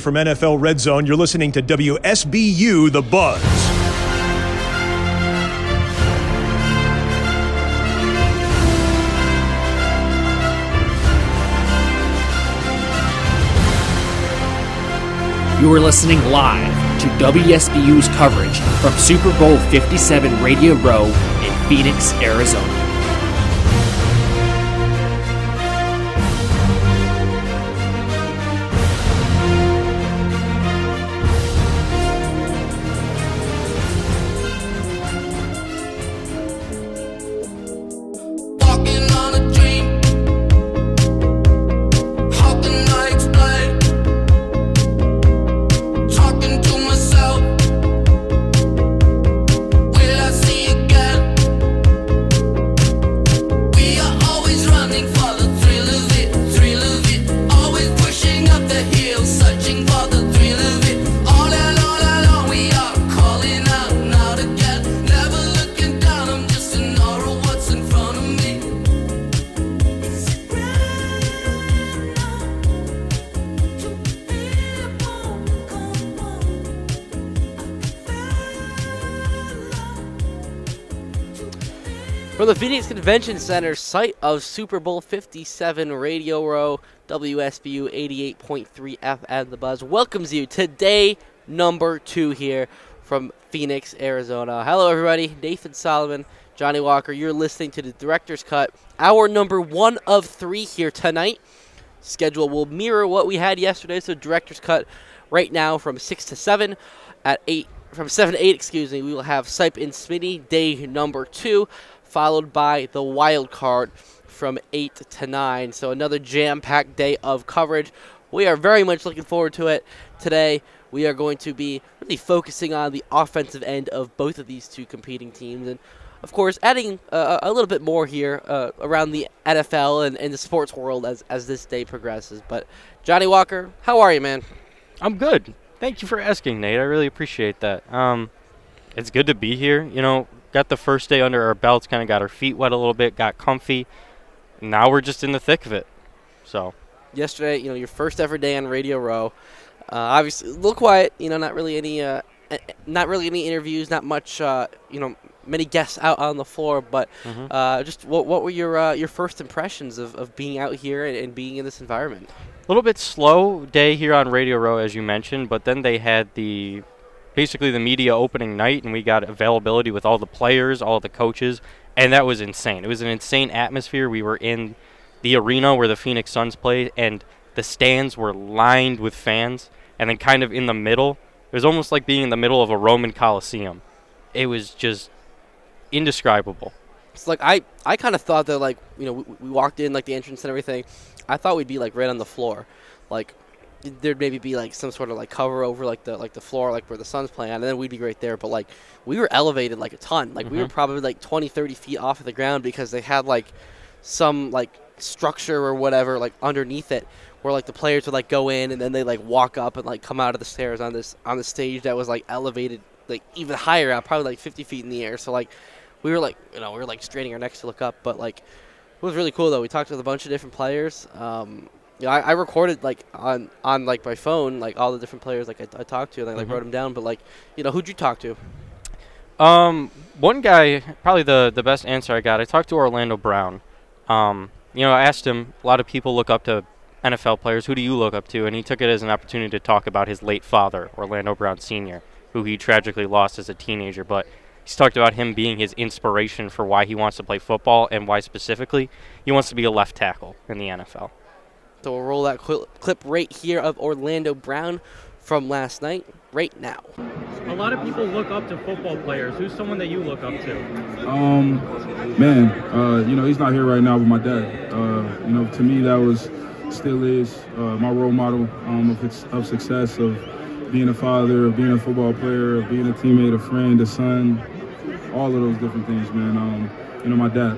From NFL Red Zone, you're listening to WSBU The Buzz. You are listening live to WSBU's coverage from Super Bowl 57 Radio Row in Phoenix, Arizona. Convention Center, site of Super Bowl 57 Radio Row, WSBU 88.3 FM The Buzz welcomes you today, number two here from Phoenix, Arizona. Hello, everybody. Nathan Solomon, Johnny Walker. You're listening to the Director's Cut, our number one of three here tonight. Schedule will mirror what we had yesterday, so Director's Cut right now from 6 to 7. At 8, from 7 to 8, excuse me, we will have Sipe and Smitty, day number two followed by the wild card from 8 to 9. So another jam packed day of coverage. We are very much looking forward to it. Today, we are going to be really focusing on the offensive end of both of these two competing teams. And of course, adding uh, a little bit more here uh, around the NFL and, and the sports world as, as this day progresses. But, Johnny Walker, how are you, man? I'm good. Thank you for asking, Nate. I really appreciate that. Um, it's good to be here. You know, got the first day under our belts, kind of got our feet wet a little bit, got comfy. Now we're just in the thick of it. So, yesterday, you know, your first ever day on Radio Row. Uh, obviously, a little quiet. You know, not really any, uh, eh, eh, not really any interviews. Not much. Uh, you know, many guests out on the floor. But Mhm. uh, just what what were your uh, your first impressions of, of being out here and, and being in this environment? a little bit slow day here on Radio Row, as you mentioned, but then they had the basically the media opening night, and we got availability with all the players, all the coaches, and that was insane. It was an insane atmosphere. We were in the arena where the Phoenix Suns play, and the stands were lined with fans, and then kind of in the middle, it was almost like being in the middle of a Roman Coliseum. It was just indescribable. It's like I I kind of thought that like you know we, we walked in like the entrance and everything. I thought we'd be like right on the floor, like there'd maybe be like some sort of like cover over like the like the floor like where the sun's playing and then we'd be right there. But like we were elevated like a ton. Like we were Mhm. probably like 20 30 feet off of the ground because they had like some like structure or whatever like underneath it where like the players would like go in and then they like walk up and like come out of the stairs on this on the stage that was like elevated like even higher out probably like 50 feet in the air. So like we were like you know we were like straining our necks to look up. But like it was really cool though. We talked with a bunch of different players. Um yeah, I, I recorded like on on like my phone like all the different players like I, I talked to and I like Mhm. wrote them down but like you know who'd you talk to Um, one guy, probably the the best answer I got. I talked to Orlando Brown. Um, you know, I asked him. A lot of people look up to NFL players. Who do you look up to? And he took it as an opportunity to talk about his late father, Orlando Brown Sr., who he tragically lost as a teenager. But he's talked about him being his inspiration for why he wants to play football and why specifically he wants to be a left tackle in the NFL. So we'll roll that cli- clip right here of Orlando Brown from last night right now A lot of people look up to football players. Who's someone that you look up to? Um, man, uh, you know, he's not here right now, with my dad, uh, you know, to me, that was, still is, uh, my role model um, of, of success, of being a father, of being a football player, of being a teammate, a friend, a son, all of those different things, man. Um, you know, my dad.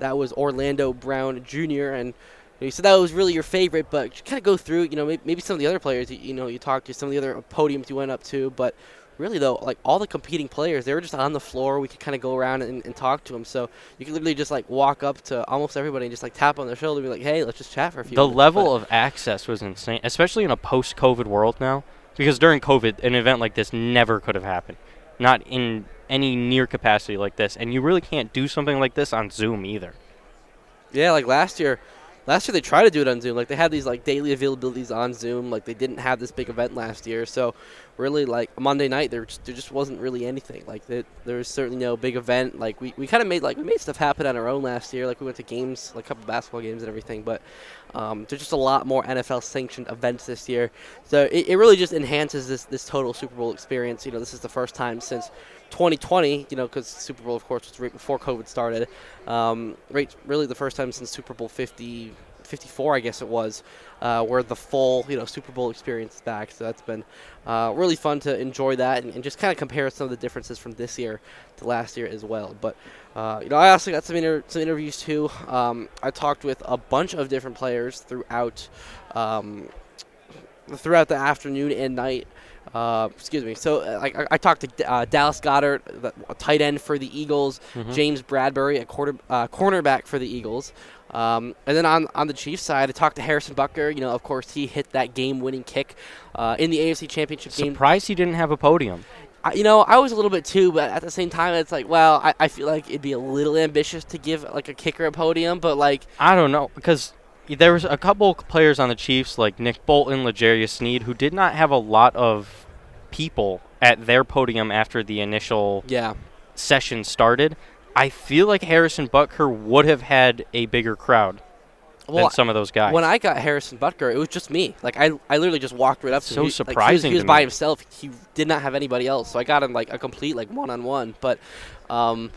that was Orlando Brown Jr. and you said that was really your favorite, but you kind of go through, you know, maybe, maybe some of the other players you, you know you talked to, some of the other podiums you went up to, but really though, like all the competing players, they were just on the floor. We could kind of go around and, and talk to them. So you could literally just like walk up to almost everybody and just like tap on their shoulder and be like, "Hey, let's just chat for a few." The minutes." level But- of access was insane, especially in a post-COVID world now. Because during COVID, an event like this never could have happened, not in any near capacity like this. And you really can't do something like this on Zoom either. Yeah, like last year, last year they tried to do it on Zoom. Like they had these like daily availabilities on Zoom. Like they didn't have this big event last year. So really, like Monday night, there just, there just wasn't really anything. Like there, there was certainly no big event. Like we, we kind of made like we made stuff happen on our own last year. Like we went to games, like a couple basketball games and everything. But um, there's just a lot more NFL sanctioned events this year. So it, it really just enhances this this total Super Bowl experience. You know, this is the first time since 2020, you know, because Super Bowl, of course, was right before COVID started. Um, right, really the first time since Super Bowl 50, 54, I guess it was, uh, where the full, you know, Super Bowl experience is back. So that's been uh, really fun to enjoy that and, and just kind of compare some of the differences from this year to last year as well. But uh, you know, I also got some inter- some interviews too. Um, I talked with a bunch of different players throughout. Um, throughout the afternoon and night. Uh, excuse me. So, uh, like, I, I talked to uh, Dallas Goedert, the, a tight end for the Eagles, James Bradberry, a quarter uh, cornerback for the Eagles, um, and then on on the Chiefs side, I talked to Harrison Butker. You know, of course, he hit that game-winning kick uh, in the AFC Championship game. Surprised he didn't have a podium. I, you know, I was a little bit too, but at the same time, it's like, well, I, I feel like it'd be a little ambitious to give like a kicker a podium, but like, I don't know because there was a couple players on the Chiefs like Nick Bolton, L'Jarius Sneed, who did not have a lot of people at their podium after the initial yeah, session started. I feel like Harrison Butker would have had a bigger crowd well, than some of those guys. When I got Harrison Butker, it was just me. Like I, I literally just walked right up to So him. He- like, he was- surprising he was, by me. himself. He did not have anybody else, so I got him like a complete like one on one. But um,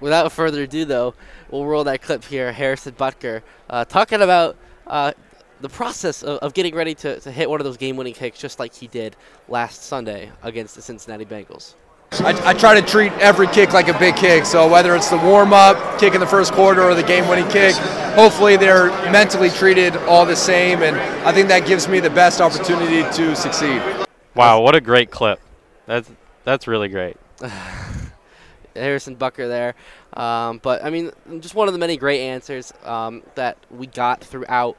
without further ado, though, we'll roll that clip here. Harrison Butker uh, talking about. Uh, the process of, of getting ready to, to hit one of those game-winning kicks, just like he did last Sunday against the Cincinnati Bengals. I, I try to treat every kick like a big kick. So whether it's the warm up, kick in the first quarter, or the game winning kick, hopefully they're mentally treated all the same. And I think that gives me the best opportunity to succeed. wow, what a great clip. That's that's really great. Harrison Butker there. Um, but I mean, just one of the many great answers um, that we got throughout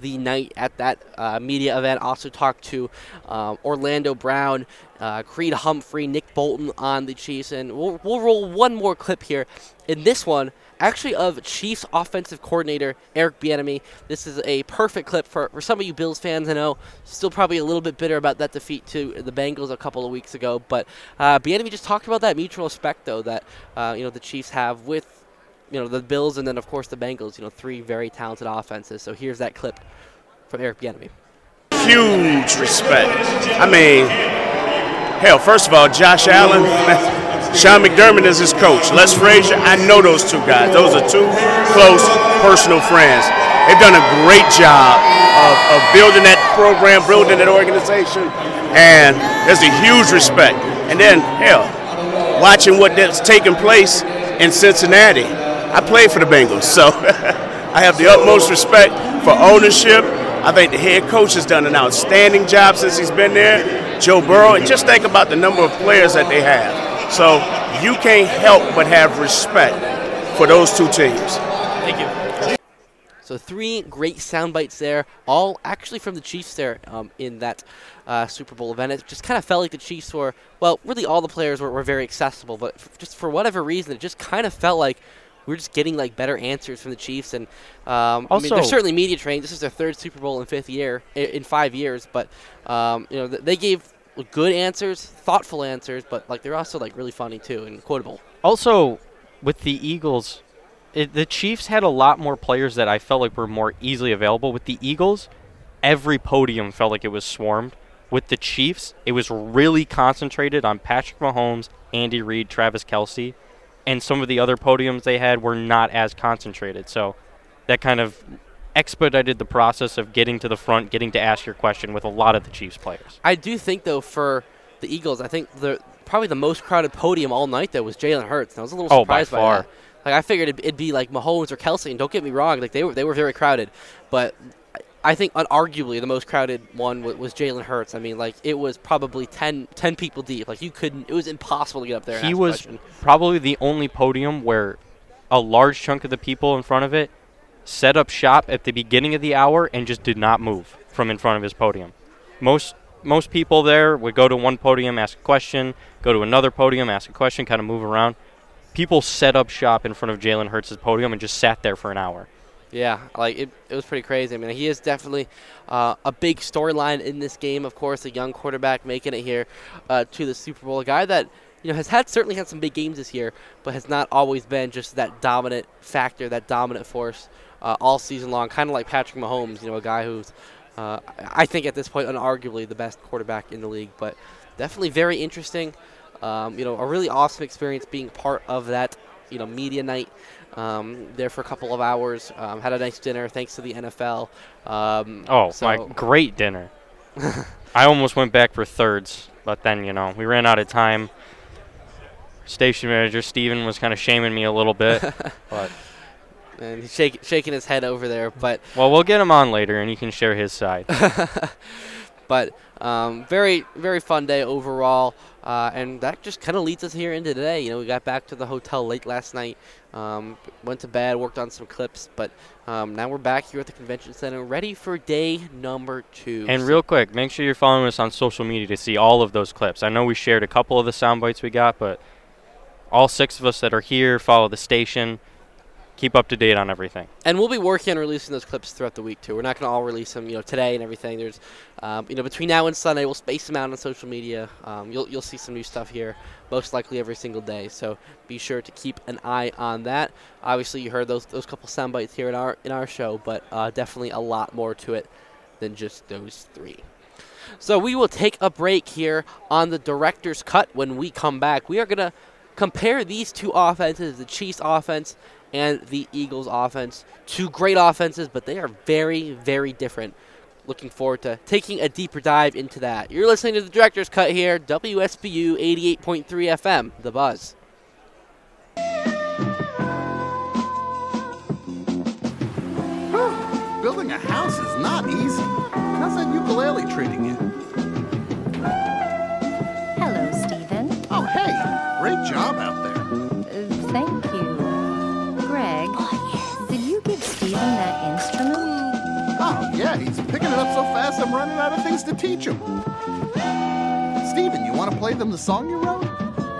the night at that uh, media event. Also talked to um, Orlando Brown, uh, Creed Humphrey, Nick Bolton on the Chiefs, and we'll, we'll roll one more clip here. In this one, actually of Chiefs offensive coordinator Eric Bieniemy. This is a perfect clip for, for some of you Bills fans. I know still probably a little bit bitter about that defeat to the Bengals a couple of weeks ago, but uh, Bieniemy just talked about that mutual respect though that uh, you know the Chiefs have with you know the Bills and then of course the Bengals. You know three very talented offenses. So here's that clip from Eric Bieniemy. huge respect. I mean, hell, first of all, Josh Allen, Sean McDermott is his coach. Les Frazier, I know those two guys. Those are two close personal friends. They've done a great job of, of building that program, building that organization, and there's a huge respect. And then, hell, watching what that's taking place in Cincinnati. I played for the Bengals, so I have the utmost respect for ownership. I think the head coach has done an outstanding job since he's been there, Joe Burrow. And just think about the number of players that they have. So you can't help but have respect for those two teams. Thank you. So three great sound bites there, all actually from the Chiefs there um, in that uh, Super Bowl event. It just kind of felt like the Chiefs were, well, really all the players were, were very accessible, but f- just for whatever reason, it just kind of felt like we were just getting like better answers from the Chiefs. And um, I mean, they're certainly media trained. This is their third Super Bowl in fifth year, in five years, but um, you know they gave good answers, thoughtful answers, but like they're also like really funny too and quotable. Also, with the Eagles, it, the Chiefs had a lot more players that I felt like were more easily available. With the Eagles, every podium felt like it was swarmed. With the Chiefs, it was really concentrated on Patrick Mahomes, Andy Reid, Travis Kelce, and some of the other podiums they had were not as concentrated. So that kind of expedited the process of getting to the front, getting to ask your question with a lot of the Chiefs players. I do think though for the Eagles, I think the probably the most crowded podium all night though was Jalen Hurts. And I was a little Oh, surprised by, that. Like I figured it'd, it'd be like Mahomes or Kelce, and don't get me wrong, like they were they were very crowded, but I think unarguably the most crowded one was, was Jalen Hurts. I mean, like it was probably 10, 10 people deep. Like you couldn't. It was impossible to get up there. And he ask was probably the only podium where a large chunk of the people in front of it set up shop at the beginning of the hour and just did not move from in front of his podium. Most most people there would go to one podium, ask a question, go to another podium, ask a question, kind of move around. People set up shop in front of Jalen Hurts' podium and just sat there for an hour. Yeah, like it, it was pretty crazy. I mean, he is definitely uh, a big storyline in this game. Of course, a young quarterback making it here uh, to the Super Bowl. A guy that you know has had certainly had some big games this year, but has not always been just that dominant factor, that dominant force uh, all season long. Kind of like Patrick Mahomes, you know, a guy who's uh, I think at this point unarguably the best quarterback in the league, but definitely very interesting. Um, you know, a really awesome experience being part of that. You know, media night um, there for a couple of hours. Um, had a nice dinner thanks to the NFL. Um, Oh, so my great dinner. I almost went back for thirds, but then, you know, we ran out of time. Station manager Steven was kind of shaming me a little bit. but and he's shake, shaking his head over there, but well, we'll get him on later and he can share his side. but um, very very fun day overall, uh, and that just kind of leads us here into today. You know, we got back to the hotel late last night, um, went to bed, worked on some clips, but um, now we're back here at the convention center, ready for day number two. And real quick, make sure you're following us on social media to see all of those clips. I know we shared a couple of the sound bites we got, but all six of us that are here follow the station. Keep up to date on everything. and we'll be working on releasing those clips throughout the week too. We're not going to all release them, you know, today and everything. There's, um, you know, between now and Sunday, we'll space them out on social media. Um, you'll you'll see some new stuff here, most likely every single day. So be sure to keep an eye on that. Obviously, you heard those those couple sound bites here in our in our show, but uh, definitely a lot more to it than just those three. So we will take a break here on the director's cut. When we come back, we are going to compare these two offenses, the Chiefs offense and the Eagles offense. Two great offenses, but they are very, very different. Looking forward to taking a deeper dive into that. You're listening to the director's cut here, WSBU 88.3 FM, The Buzz. Building a house is not easy. How's that ukulele treating you? Hello, Stephen. Oh, hey, great job out he's picking it up so fast I'm running out of things to teach him. Steven, you want to play them the song you wrote?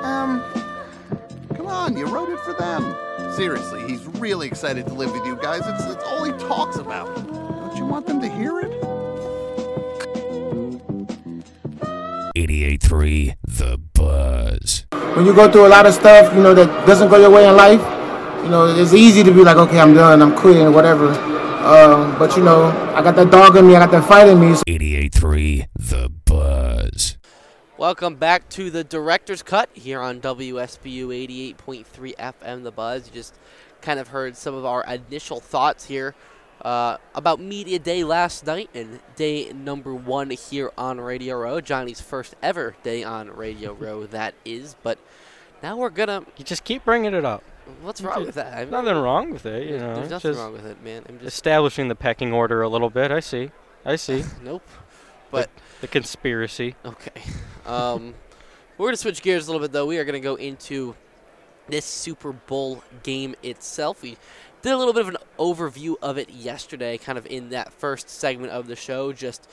Um, Come on, you wrote it for them. Seriously, he's really excited to live with you guys. It's, it's all he talks about. Don't you want them to hear it? 88.3 The Buzz. when you go through a lot of stuff, you know, that doesn't go your way in life, you know, it's easy to be like, okay, I'm done, I'm quitting, whatever. Um, but you know, I got that dog in me, I got that fight in me. 88.3 The Buzz. Welcome back to the director's cut here on WSBU 88.3 FM The Buzz. You just kind of heard some of our initial thoughts here uh, about Media Day last night and day number one here on Radio Row. Johnny's first ever day on Radio Row, that is. But now we're going to. You just keep bringing it up. What's wrong with that? I mean, Nothing wrong with it, you there's- know. There's nothing just wrong with it, man. I'm just. Establishing the pecking order a little bit. I see. I see. Nope. But. The conspiracy. Okay. Um, we're going to switch gears a little bit, though. We are going to go into this Super Bowl game itself. We did a little bit of an overview of it yesterday, kind of in that first segment of the show, just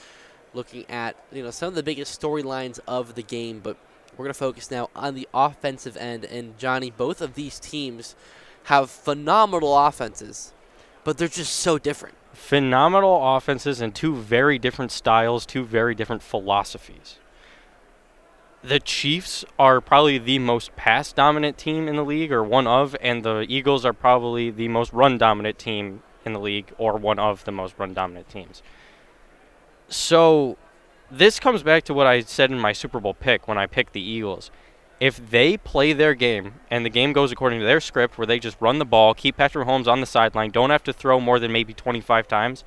looking at you know some of the biggest storylines of the game. But we're going to focus now on the offensive end. And Johnny, both of these teams have phenomenal offenses, but they're just so different. Phenomenal offenses and two very different styles, two very different philosophies. The Chiefs are probably the most pass dominant team in the league, or one of, and the Eagles are probably the most run dominant team in the league, or one of the most run dominant teams. So, this comes back to what I said in my Super Bowl pick when I picked the Eagles. If they play their game and the game goes according to their script, where they just run the ball, keep Patrick Mahomes on the sideline, don't have to throw more than maybe 25 times,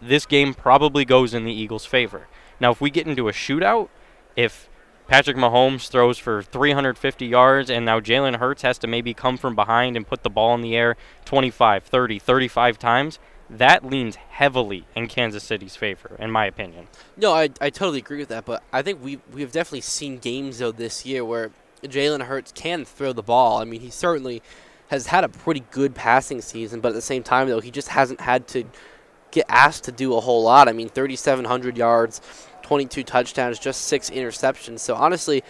this game probably goes in the Eagles' favor. Now, if we get into a shootout, if Patrick Mahomes throws for 350 yards and now Jalen Hurts has to maybe come from behind and put the ball in the air 25, 30, 35 times, that leans heavily in Kansas City's favor, in my opinion. No, I, I totally agree with that, but I think we we've definitely seen games though this year where Jalen Hurts can throw the ball. I mean, he certainly has had a pretty good passing season, but at the same time though, he just hasn't had to get asked to do a whole lot. I mean, 3,700 yards, 22 touchdowns, just six interceptions. So honestly,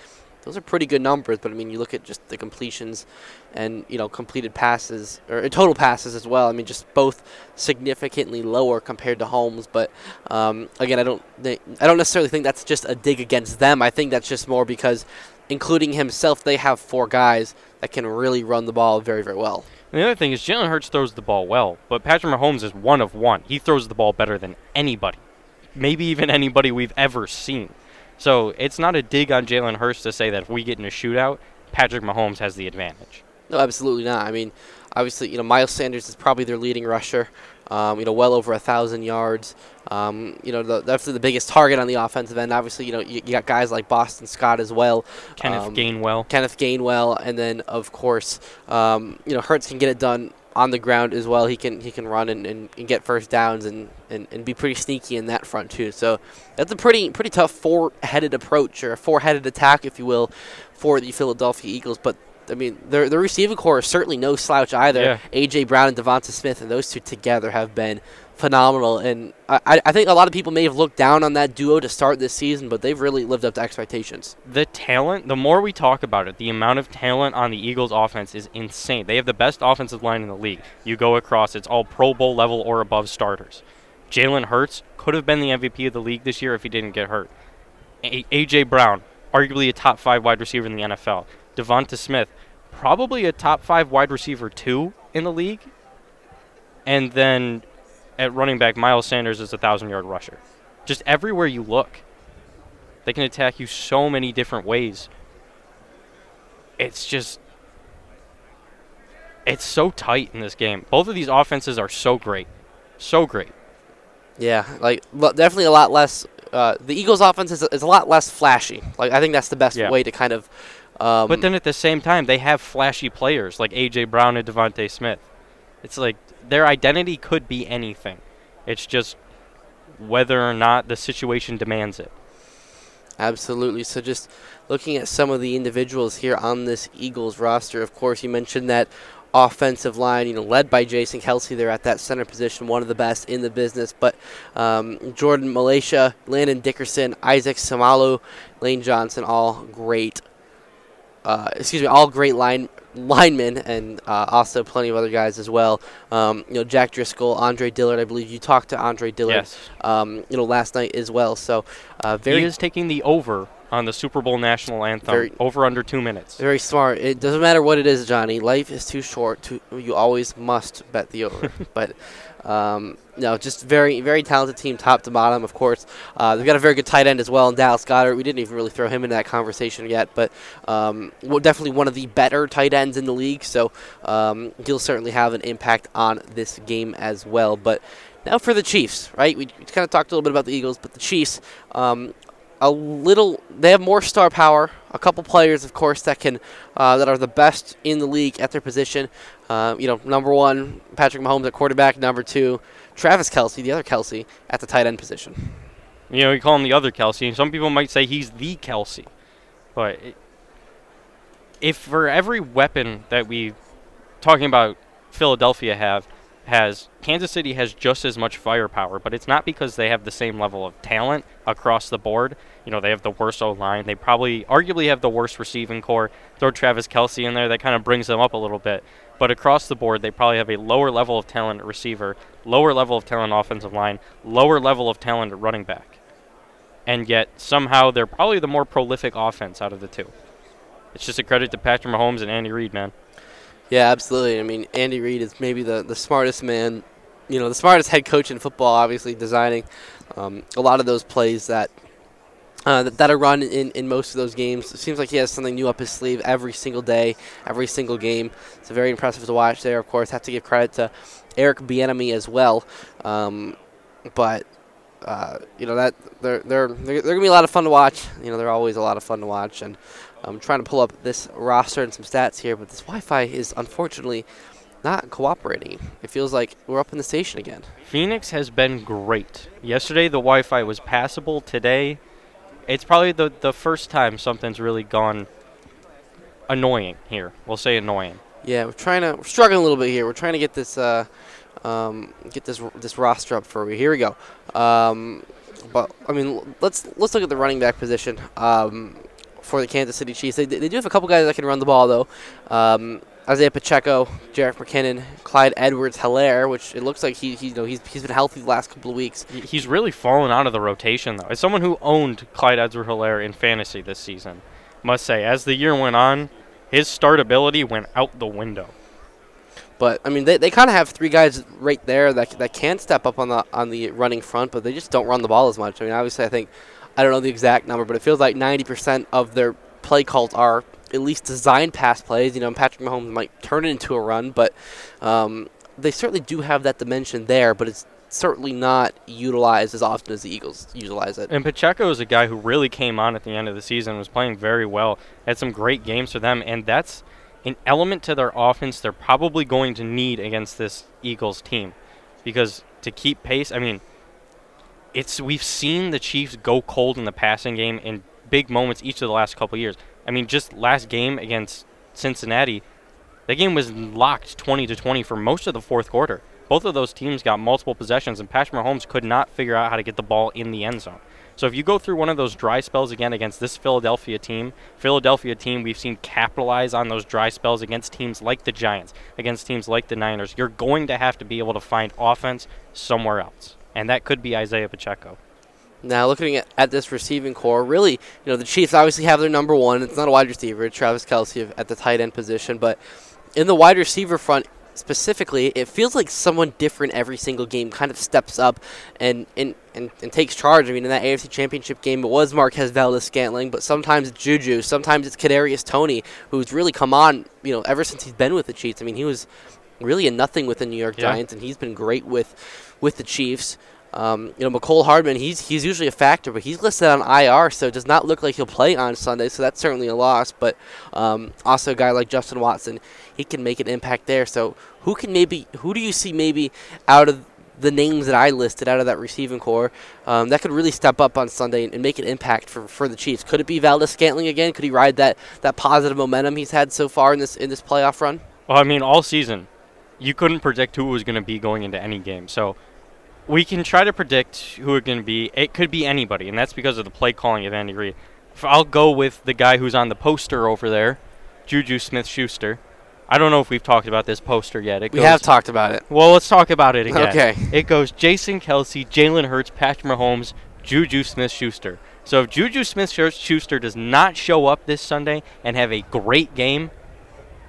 those are pretty good numbers. But I mean, you look at just the completions and you know completed passes or uh, total passes as well. I mean, just both significantly lower compared to Holmes. But um, again, I don't they, I don't necessarily think that's just a dig against them. I think that's just more because, including himself, they have four guys that can really run the ball very very well. And the other thing is Jalen Hurts throws the ball well, but Patrick Mahomes is one of one. He throws the ball better than anybody, maybe even anybody we've ever seen. So it's not a dig on Jalen Hurts to say that if we get in a shootout, Patrick Mahomes has the advantage. No, absolutely not. I mean, obviously, you know, Miles Sanders is probably their leading rusher. Um, you know, well over a thousand yards. Um, you know, the, definitely the biggest target on the offensive end. Obviously, you know, you, you got guys like Boston Scott as well. Kenneth um, Gainwell. Kenneth Gainwell, and then of course, um, you know, Hurts can get it done on the ground as well. He can he can run and, and, and get first downs and, and, and be pretty sneaky in that front too. So that's a pretty pretty tough four headed approach or a four headed attack, if you will, for the Philadelphia Eagles. But I mean, their the receiving corps is certainly no slouch either. Yeah. AJ Brown and DeVonta Smith, and those two together have been phenomenal. And I, I think a lot of people may have looked down on that duo to start this season, but they've really lived up to expectations. The talent, the more we talk about it, the amount of talent on the Eagles offense is insane. They have the best offensive line in the league. You go across, it's all Pro Bowl level or above starters. Jalen Hurts could have been the MVP of the league this year if he didn't get hurt. AJ Brown, arguably a top five wide receiver in the NFL. DeVonta Smith, probably a top five wide receiver too in the league. And then at running back, Miles Sanders is a thousand yard rusher. Just everywhere you look, they can attack you so many different ways. It's just. It's so tight in this game. Both of these offenses are so great. So great. Yeah, like definitely a lot less. Uh, the Eagles' offense is, is a lot less flashy. Like I think that's the best Yeah. way to kind of. Um, but then at the same time, they have flashy players like A.J. Brown and DeVonta Smith. It's like their identity could be anything. It's just whether or not the situation demands it. Absolutely. So just looking at some of the individuals here on this Eagles roster, of course, you mentioned that offensive line, you know, led by Jason Kelce. They're at that center position, one of the best in the business. But um, Jordan Mailata, Landon Dickerson, Isaac Seumalo, Lane Johnson, all great. Uh, excuse me, all great line linemen, and uh, also plenty of other guys as well. Um, you know, Jack Driscoll, Andre Dillard. I believe you talked to Andre Dillard. Yes. Um, you know, last night as well. So uh, very he is taking the over on the Super Bowl national anthem. Very- over under two minutes. Very smart. It doesn't matter what it is, Johnny. Life is too short. To you always must bet the over. but um, no, just very very talented team, top to bottom. Of course, uh, they've got a very good tight end as well in Dallas Goedert. We didn't even really throw him into that conversation yet, but um, definitely one of the better tight ends in the league. So um, he'll certainly have an impact on this game as well. But now for the Chiefs, right? We, kind of talked a little bit about the Eagles, but the Chiefs. Um, a little. They have more star power. A couple players, of course, that can uh, that are the best in the league at their position. Uh, you know, number one, Patrick Mahomes at quarterback. Number two, Travis Kelce, the other Kelce, at the tight end position. You know, you call him the other Kelce, and some people might say he's the Kelce. But if for every weapon that we talking about Philadelphia have has Kansas City has just as much firepower, but it's not because they have the same level of talent across the board. You know, they have the worst O line. They probably arguably have the worst receiving corps. Throw Travis Kelce in there, that kind of brings them up a little bit. But across the board, they probably have a lower level of talent at receiver, lower level of talent offensive line, lower level of talent at running back. And yet somehow they're probably the more prolific offense out of the two. It's just a credit to Patrick Mahomes and Andy Reid, man. Yeah, absolutely. I mean, Andy Reid is maybe the, the smartest man, you know, the smartest head coach in football, obviously, designing um, a lot of those plays that. Uh, that, that are run in, in most of those games. It seems like he has something new up his sleeve every single day, every single game. It's very impressive to watch there. Of course, have to give credit to Eric Bieniemy as well. Um, but uh, you know that they're they're they're, they're gonna be a lot of fun to watch. You know, they're always a lot of fun to watch. And I'm trying to pull up this roster and some stats here, but this Wi-Fi is unfortunately not cooperating. It feels like we're up in the station again. Phoenix has been great. Yesterday the Wi-Fi was passable. Today, it's probably the the first time something's really gone annoying here. We'll say annoying. Yeah, we're trying to we're struggling a little bit here. We're trying to get this uh, um, get this this roster up for you. Here we go. Um, but I mean, let's let's look at the running back position um, for the Kansas City Chiefs. They, they do have a couple guys that can run the ball though. Um, Isaiah Pacheco, Jerick McKinnon, Clyde Edwards-Helaire, which it looks like he, he you know he's, he's been healthy the last couple of weeks. He's really fallen out of the rotation though. As someone who owned Clyde Edwards-Helaire in fantasy this season, must say as the year went on, his startability went out the window. But I mean, they, they kind of have three guys right there that that can step up on the on the running front, but they just don't run the ball as much. I mean, obviously, I think I don't know the exact number, but it feels like 90% of their play calls are at least designed pass plays. You know, Patrick Mahomes might turn it into a run, but um, they certainly do have that dimension there. But it's certainly not utilized as often as the Eagles utilize it. And Pacheco is a guy who really came on at the end of the season, was playing very well, had some great games for them, and that's an element to their offense they're probably going to need against this Eagles team. Because to keep pace, I mean, it's we've seen the Chiefs go cold in the passing game in big moments each of the last couple years. I mean, just last game against Cincinnati, that game was locked 20 to 20 for most of the fourth quarter. Both of those teams got multiple possessions, and Patrick Mahomes could not figure out how to get the ball in the end zone. So if you go through one of those dry spells again against this Philadelphia team, Philadelphia team we've seen capitalize on those dry spells against teams like the Giants, against teams like the Niners. You're going to have to be able to find offense somewhere else, and that could be Isaiah Pacheco. Now, looking at, at this receiving corps, really, you know, the Chiefs obviously have their number one. It's not a wide receiver, it's Travis Kelce at the tight end position. But in the wide receiver front specifically, it feels like someone different every single game kind of steps up and, and, and, and takes charge. I mean, in that AFC Championship game, it was Marquez Valdes Scantling, but sometimes it's Juju, sometimes it's Kadarius Toney, who's really come on, you know, ever since he's been with the Chiefs. I mean, he was really a nothing with the New York Yeah. Giants, and he's been great with with the Chiefs. Um, you know, Mecole Hardman, he's he's usually a factor, but he's listed on IR, so it does not look like he'll play on Sunday. So that's certainly a loss. But um, also a guy like Justin Watson, he can make an impact there. So who can maybe who do you see maybe out of the names that I listed out of that receiving corps um, that could really step up on Sunday and, and make an impact for, for the Chiefs? Could it be Valdes Scantling again? Could he ride that, that positive momentum he's had so far in this in this playoff run? Well, I mean, all season, you couldn't predict who was going to be going into any game. So we can try to predict who it's going to be. It could be anybody, and that's because of the play calling of Andy Reid. I'll go with the guy who's on the poster over there, Juju Smith-Schuster. I don't know if we've talked about this poster yet. It We have talked about it. Well, let's talk about it again. Okay. It goes Jason Kelce, Jalen Hurts, Patrick Mahomes, Juju Smith-Schuster. So if Juju Smith-Schuster does not show up this Sunday and have a great game,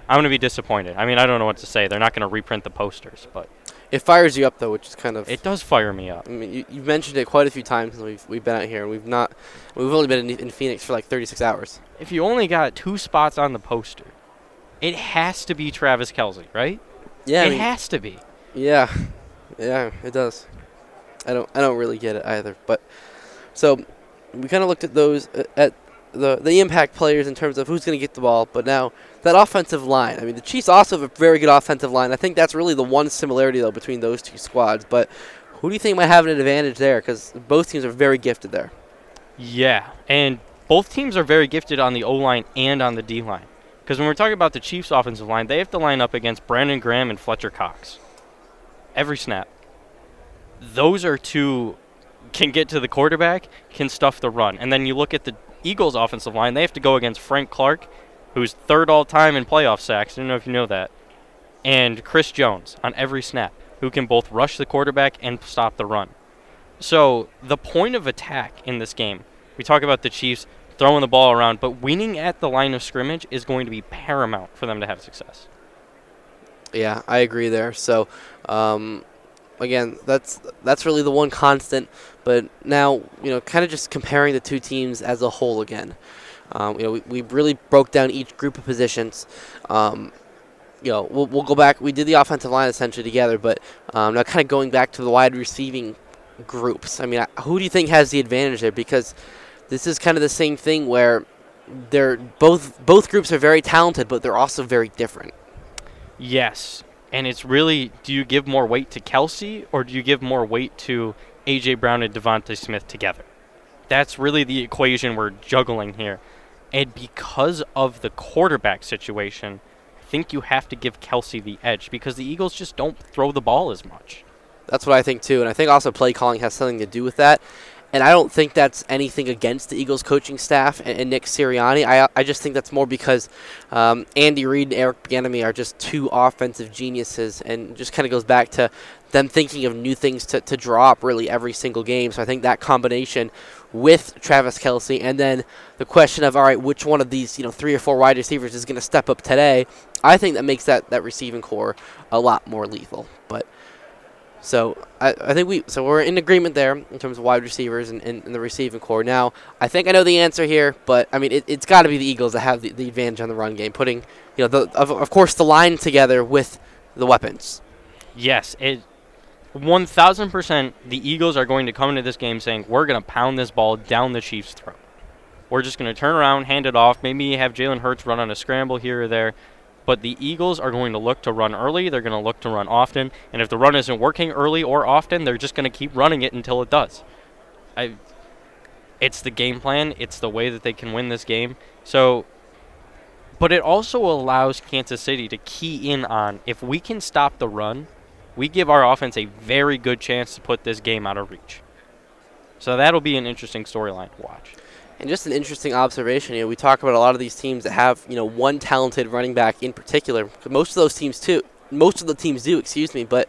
I'm going to be disappointed. I mean, I don't know what to say. They're not going to reprint the posters, but It fires you up though, which is kind of it does fire me up. I mean, you, you've mentioned it quite a few times we've, we've been out here, and we've not. We've only been in, in Phoenix for like 36 hours. If you only got two spots on the poster, it has to be Travis Kelce, right? Yeah, I it mean- has to be. Yeah, yeah, it does. I don't, I don't really get it either. But so we kind of looked at those uh, at the the impact players in terms of who's going to get the ball. But now that offensive line. I mean, the Chiefs also have a very good offensive line. I think that's really the one similarity though between those two squads. But who do you think might have an advantage there? Because both teams are very gifted there. Yeah, and both teams are very gifted on the O line and on the D line. Because when we're talking about the Chiefs' offensive line, they have to line up against Brandon Graham and Fletcher Cox every snap. Those are two can get to the quarterback, can stuff the run. And then you look at the Eagles' offensive line, they have to go against Frank Clark, who's third all time in playoff sacks. I don't know if you know that. And Chris Jones on every snap, who can both rush the quarterback and stop the run. So the point of attack in this game, we talk about the Chiefs throwing the ball around, but winning at the line of scrimmage is going to be paramount for them to have success. Yeah, I agree there. So, um, again, that's that's really the one constant. But now, you know, kind of just comparing the two teams as a whole again. Um, you know, we, we really broke down each group of positions. Um, you know, we'll, we'll go back. We did the offensive line essentially together, but um, now kind of going back to the wide receiving groups. I mean, who do you think has the advantage there? Because this is kind of the same thing where they're both both groups are very talented, but they're also very different. Yes. And it's really do you give more weight to Kelce or do you give more weight to A.J. Brown and DeVonta Smith together? That's really the equation we're juggling here. And because of the quarterback situation, I think you have to give Kelce the edge because the Eagles just don't throw the ball as much. That's what I think too, and I think also play calling has something to do with that. And I don't think that's anything against the Eagles coaching staff and, and Nick Sirianni. I, I just think that's more because um, Andy Reid and Eric Bieniemy are just two offensive geniuses, and just kind of goes back to them thinking of new things to, to draw up really every single game. So I think that combination with Travis Kelce, and then the question of all right, which one of these you know three or four wide receivers is going to step up today? I think that makes that that receiving corps a lot more lethal. But so I, I think we so we're in agreement there in terms of wide receivers and, and, and the receiving corps. Now I think I know the answer here, but I mean it, it's got to be the Eagles that have the, the advantage on the run game, putting you know the of, of course the line together with the weapons. Yes, it 1000% the Eagles are going to come into this game saying, we're going to pound this ball down the Chiefs' throat. We're just going to turn around, hand it off, maybe have Jalen Hurts run on a scramble here or there. But the Eagles are going to look to run early. They're going to look to run often. And if the run isn't working early or often, they're just going to keep running it until it does. I, it's the game plan. It's the way that they can win this game. So, but it also allows Kansas City to key in on if we can stop the run, we give our offense a very good chance to put this game out of reach. So that'll be an interesting storyline to watch. And just an interesting observation, you know, we talk about a lot of these teams that have, you know, one talented running back in particular. Most of those teams too, most of the teams do, excuse me, but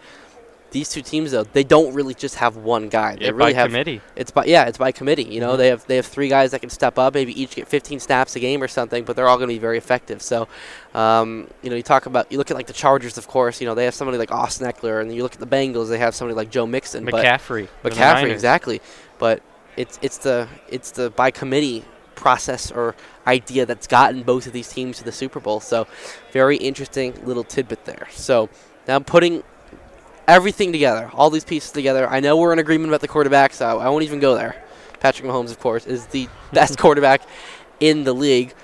these two teams though, they don't really just have one guy. They Yeah, really by have committee. It's by yeah, it's by committee. You know, Mhm. they have they have three guys that can step up, maybe each get 15 snaps a game or something, but they're all going to be very effective. So, um, you know, you talk about you look at like the Chargers, of course. You know, they have somebody like Austin Ekeler, and you look at the Bengals, they have somebody like Joe Mixon, but- McCaffrey the McCaffrey, exactly. But it's it's the it's the by committee process or idea that's gotten both of these teams to the Super Bowl. So, very interesting little tidbit there. So, now putting everything together, all these pieces together. I know we're in agreement about the quarterback, so I won't even go there. Patrick Mahomes, of course, is the best quarterback in the league.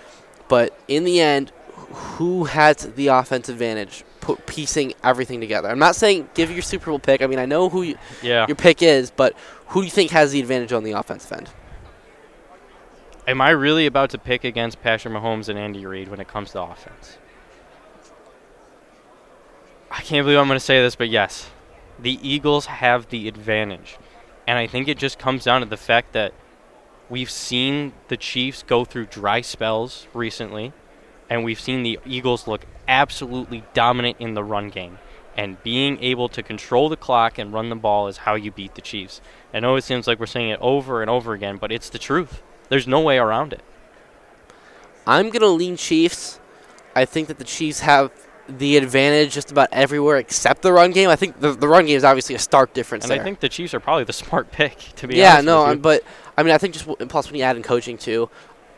But in the end, who has the offensive advantage? Piecing everything together. I'm not saying give your Super Bowl pick. I mean, I know who you, Yeah. your pick is, but who do you think has the advantage on the offensive end? Am I really about to pick against Patrick Mahomes and Andy Reid when it comes to offense? I can't believe I'm going to say this, but yes, the Eagles have the advantage. And I think it just comes down to the fact that we've seen the Chiefs go through dry spells recently, and we've seen the Eagles look absolutely dominant in the run game. And being able to control the clock and run the ball is how you beat the Chiefs. I know it seems like we're saying it over and over again, but it's the truth. There's no way around it. I'm going to lean Chiefs. I think that the Chiefs have the advantage just about everywhere except the run game. I think the, the run game is obviously a stark difference And there. I think the Chiefs are probably the smart pick, to be yeah, no, um, but I mean, I think just w- plus when you add in coaching too,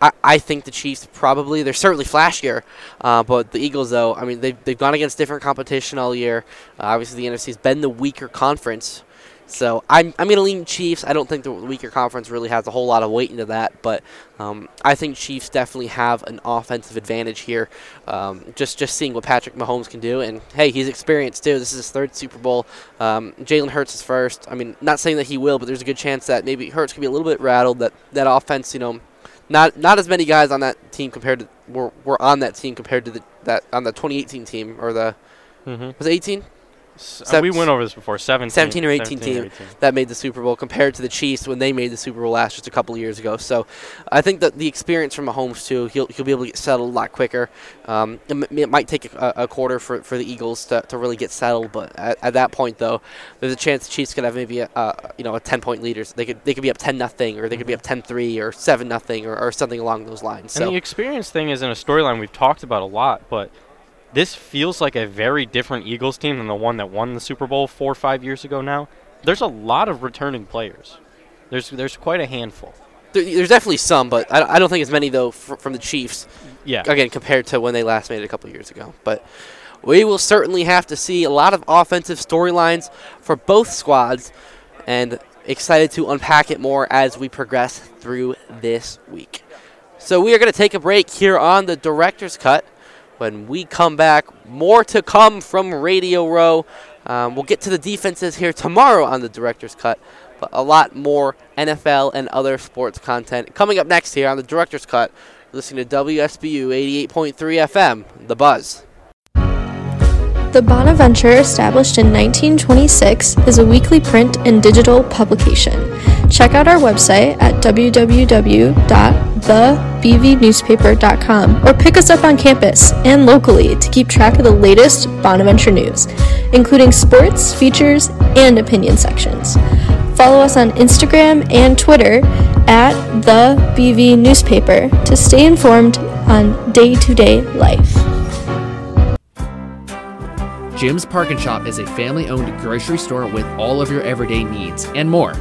I, I think the Chiefs probably they're certainly flashier, uh, but the Eagles though, I mean they've they've gone against different competition all year. Uh, obviously, the NFC's been the weaker conference, so I'm I'm gonna lean Chiefs. I don't think the weaker conference really has a whole lot of weight into that, but um, I think Chiefs definitely have an offensive advantage here. Um, just just seeing what Patrick Mahomes can do, and hey, he's experienced too. This is his third Super Bowl. Um, Jalen Hurts is first. I mean, not saying that he will, but there's a good chance that maybe Hurts could be a little bit rattled. That that offense, you know. Not, not as many guys on that team compared to were, were on that team compared to the that on the 2018 team or the Mhm. was it 18 uh, we went over this before, 17 17 or 18 17 team or 18. that made the Super Bowl compared to the Chiefs when they made the Super Bowl last just a couple of years ago. So I think that the experience from Mahomes too, he'll he'll be able to get settled a lot quicker. Um, it, m- it might take a, a quarter for, for the Eagles to, to really get settled, but at, at that point though, there's a chance the Chiefs could have maybe a, a you know a 10 point leaders. They could they could be up 10 nothing or they could be up 10-3 or 7 nothing or, or something along those lines. And So the experience thing isn't a storyline we've talked about a lot, but this feels like a very different Eagles team than the one that won the Super Bowl four or five years ago now. There's a lot of returning players. There's there's quite a handful. There, there's definitely some, but I, I don't think as many though fr- from the Chiefs. Yeah. Again, compared to when they last made it a couple years ago, but we will certainly have to see a lot of offensive storylines for both squads, and excited to unpack it more as we progress through this week. So we are going to take a break here on the director's cut. When we come back. More to come from Radio Row. Um, we'll get to the defenses here tomorrow on the Director's Cut, but a lot more NFL and other sports content coming up next here on the Director's Cut. You're listening to WSBU 88.3 FM, The Buzz. The Bonaventure, established in 1926, is a weekly print and digital publication. Check out our website at www.thebvnewspaper.com or pick us up on campus and locally to keep track of the latest Bonaventure news, including sports, features, and opinion sections. Follow us on Instagram and Twitter at the BV Newspaper to stay informed on day to day life. Jim's Park and Shop is a family owned grocery store with all of your everyday needs and more.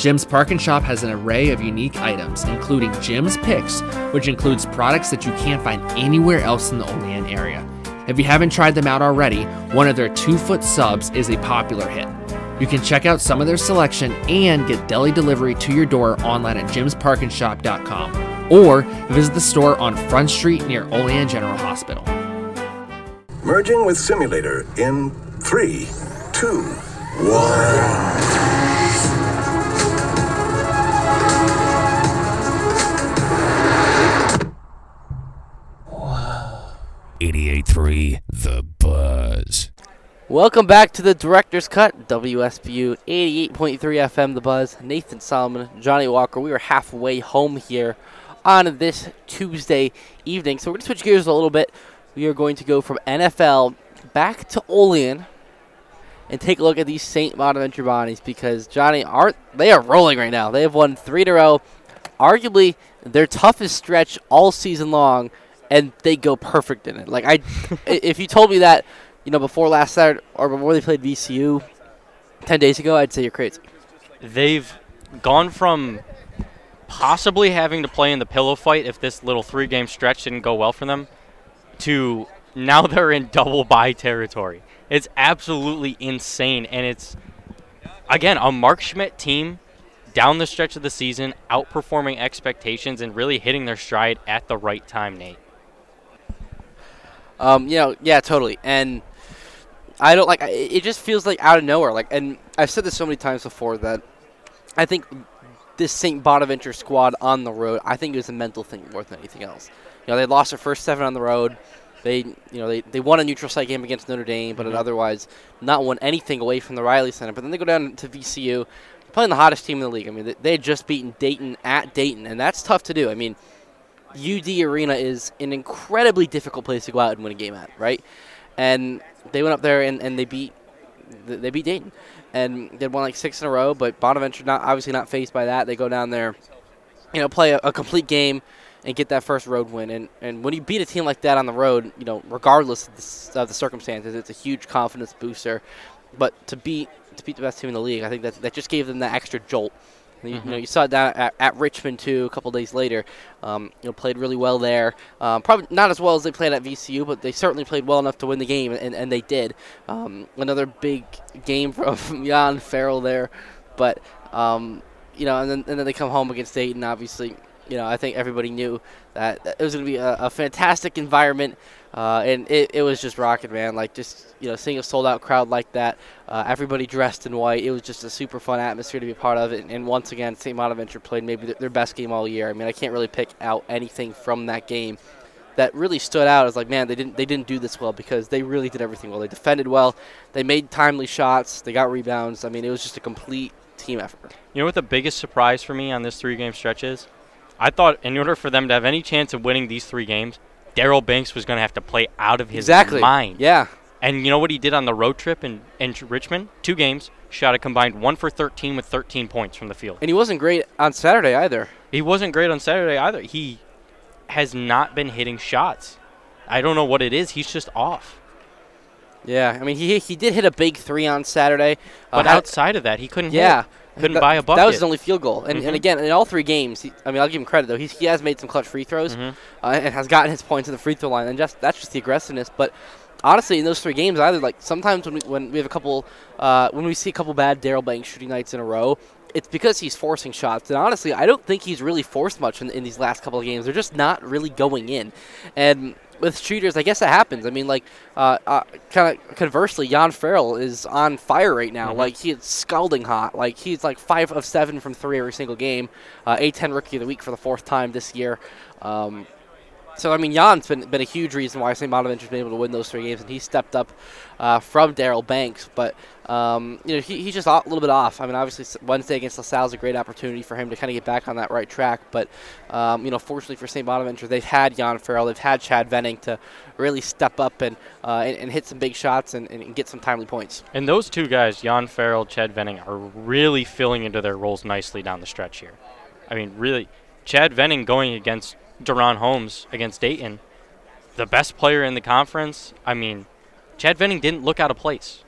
Jim's Park and Shop has an array of unique items, including Jim's Picks, which includes products that you can't find anywhere else in the Olean area. If you haven't tried them out already, one of their two foot subs is a popular hit. You can check out some of their selection and get deli delivery to your door online at jimsparkandshop.com or visit the store on Front Street near Olean General Hospital. Merging with simulator in three, two, one. 88.3 The Buzz. Welcome back to the Director's Cut, WSBU 88.3 FM The Buzz. Nathan Solomon, Johnny Walker. We are halfway home here on this Tuesday evening. So we're going to switch gears a little bit. We are going to go from NFL back to Olean and take a look at these St. Bonaventure Bonnies because, Johnny, are they are rolling right now. They have won three in a row, arguably their toughest stretch all season long, and they go perfect in it. Like I, if you told me that, you know, before last Saturday or before they played VCU ten days ago, I'd say you're crazy. They've gone from possibly having to play in the pillow fight if this little three game stretch didn't go well for them to now they're in double bye territory. It's absolutely insane. And it's, again, a Mark Schmidt team down the stretch of the season, outperforming expectations and really hitting their stride at the right time, Nate. Um, you know, yeah, totally. And I don't like. It just feels like out of nowhere. Like, and I've said this so many times before that I think this St. Bonaventure squad on the road. I think it was a mental thing more than anything else. You know, they lost their first seven on the road. They, you know, they, they won a neutral site game against Notre Dame, but had Mhm. otherwise not won anything away from the Reilly Center. But then they go down to VCU, playing the hottest team in the league. I mean, they, they had just beaten Dayton at Dayton, and that's tough to do. I mean, UD Arena is an incredibly difficult place to go out and win a game at, right? And they went up there and, and they beat they beat Dayton, and they won like six in a row. But Bonaventure not obviously not faced by that. They go down there, you know, play a, a complete game and get that first road win. And and when you beat a team like that on the road, you know, regardless of the, of the circumstances, it's a huge confidence booster. But to beat to beat the best team in the league, I think that that just gave them that extra jolt. You, you know, you saw it down at, at Richmond too. A couple days later, um, you know, played really well there. Um, probably not as well as they played at VCU, but they certainly played well enough to win the game, and, and they did. Um, another big game from Yann Farell there, but um, you know, and then and then they come home against Dayton. Obviously, you know, I think everybody knew that that it was going to be a, a fantastic environment, uh, and it, it was just rocking, man. Like just you know, seeing a sold out crowd like that, uh, everybody dressed in white. It was just a super fun atmosphere to be a part of. And, and once again, St. Bonaventure played maybe their, their best game all year. I mean, I can't really pick out anything from that game that really stood out as like, man, they didn't they didn't do this well because they really did everything well. They defended well, they made timely shots, they got rebounds. I mean, it was just a complete team effort. You know what the biggest surprise for me on this three game stretch is? I thought in order for them to have any chance of winning these three games, Daryl Banks was going to have to play out of his Exactly. mind. Yeah. And you know what he did on the road trip in, in Richmond? Two games, shot a combined one for 13 with 13 points from the field. And he wasn't great on Saturday either. He wasn't great on Saturday either. He has not been hitting shots. I don't know what it is. He's just off. Yeah, I mean, he he did hit a big three on Saturday, uh, But had- outside of that, he couldn't hit. Couldn't That- buy a bucket. That was his only field goal, and, Mhm. and again in all three games, he, I mean, I'll give him credit though. He's, he has made some clutch free throws, Mhm. uh, and has gotten his points in the free throw line, and just that's just the aggressiveness. But honestly, in those three games, either like sometimes when we, when we have a couple, uh, when we see a couple bad Daryl Banks shooting nights in a row. It's because he's forcing shots, and honestly, I don't think he's really forced much in, in these last couple of games. They're just not really going in, and with shooters, I guess that happens. I mean, like, uh, uh, kind of conversely, Yann Farell is on fire right now. Mhm. Like, he is scalding hot. Like, he's like five of seven from three every single game. Uh, A10 Rookie of the Week for the fourth time this year. Um, so I mean, Yann's been been a huge reason why St. Bonaventure's been able to win those three games, and he stepped up uh, from Daryl Banks. But um, you know, he, he's just a little bit off. I mean, obviously Wednesday against LaSalle is a great opportunity for him to kind of get back on that right track. But um, you know, fortunately for St. Bonaventure, they've had Yann Farell, they've had Chad Venning to really step up and uh, and, and hit some big shots and, and get some timely points. And those two guys, Yann Farell, Chad Venning, are really filling into their roles nicely down the stretch here. I mean, really, Chad Venning going against DaRon Holmes against Dayton, the best player in the conference. I mean, Chad Venning didn't look out of place.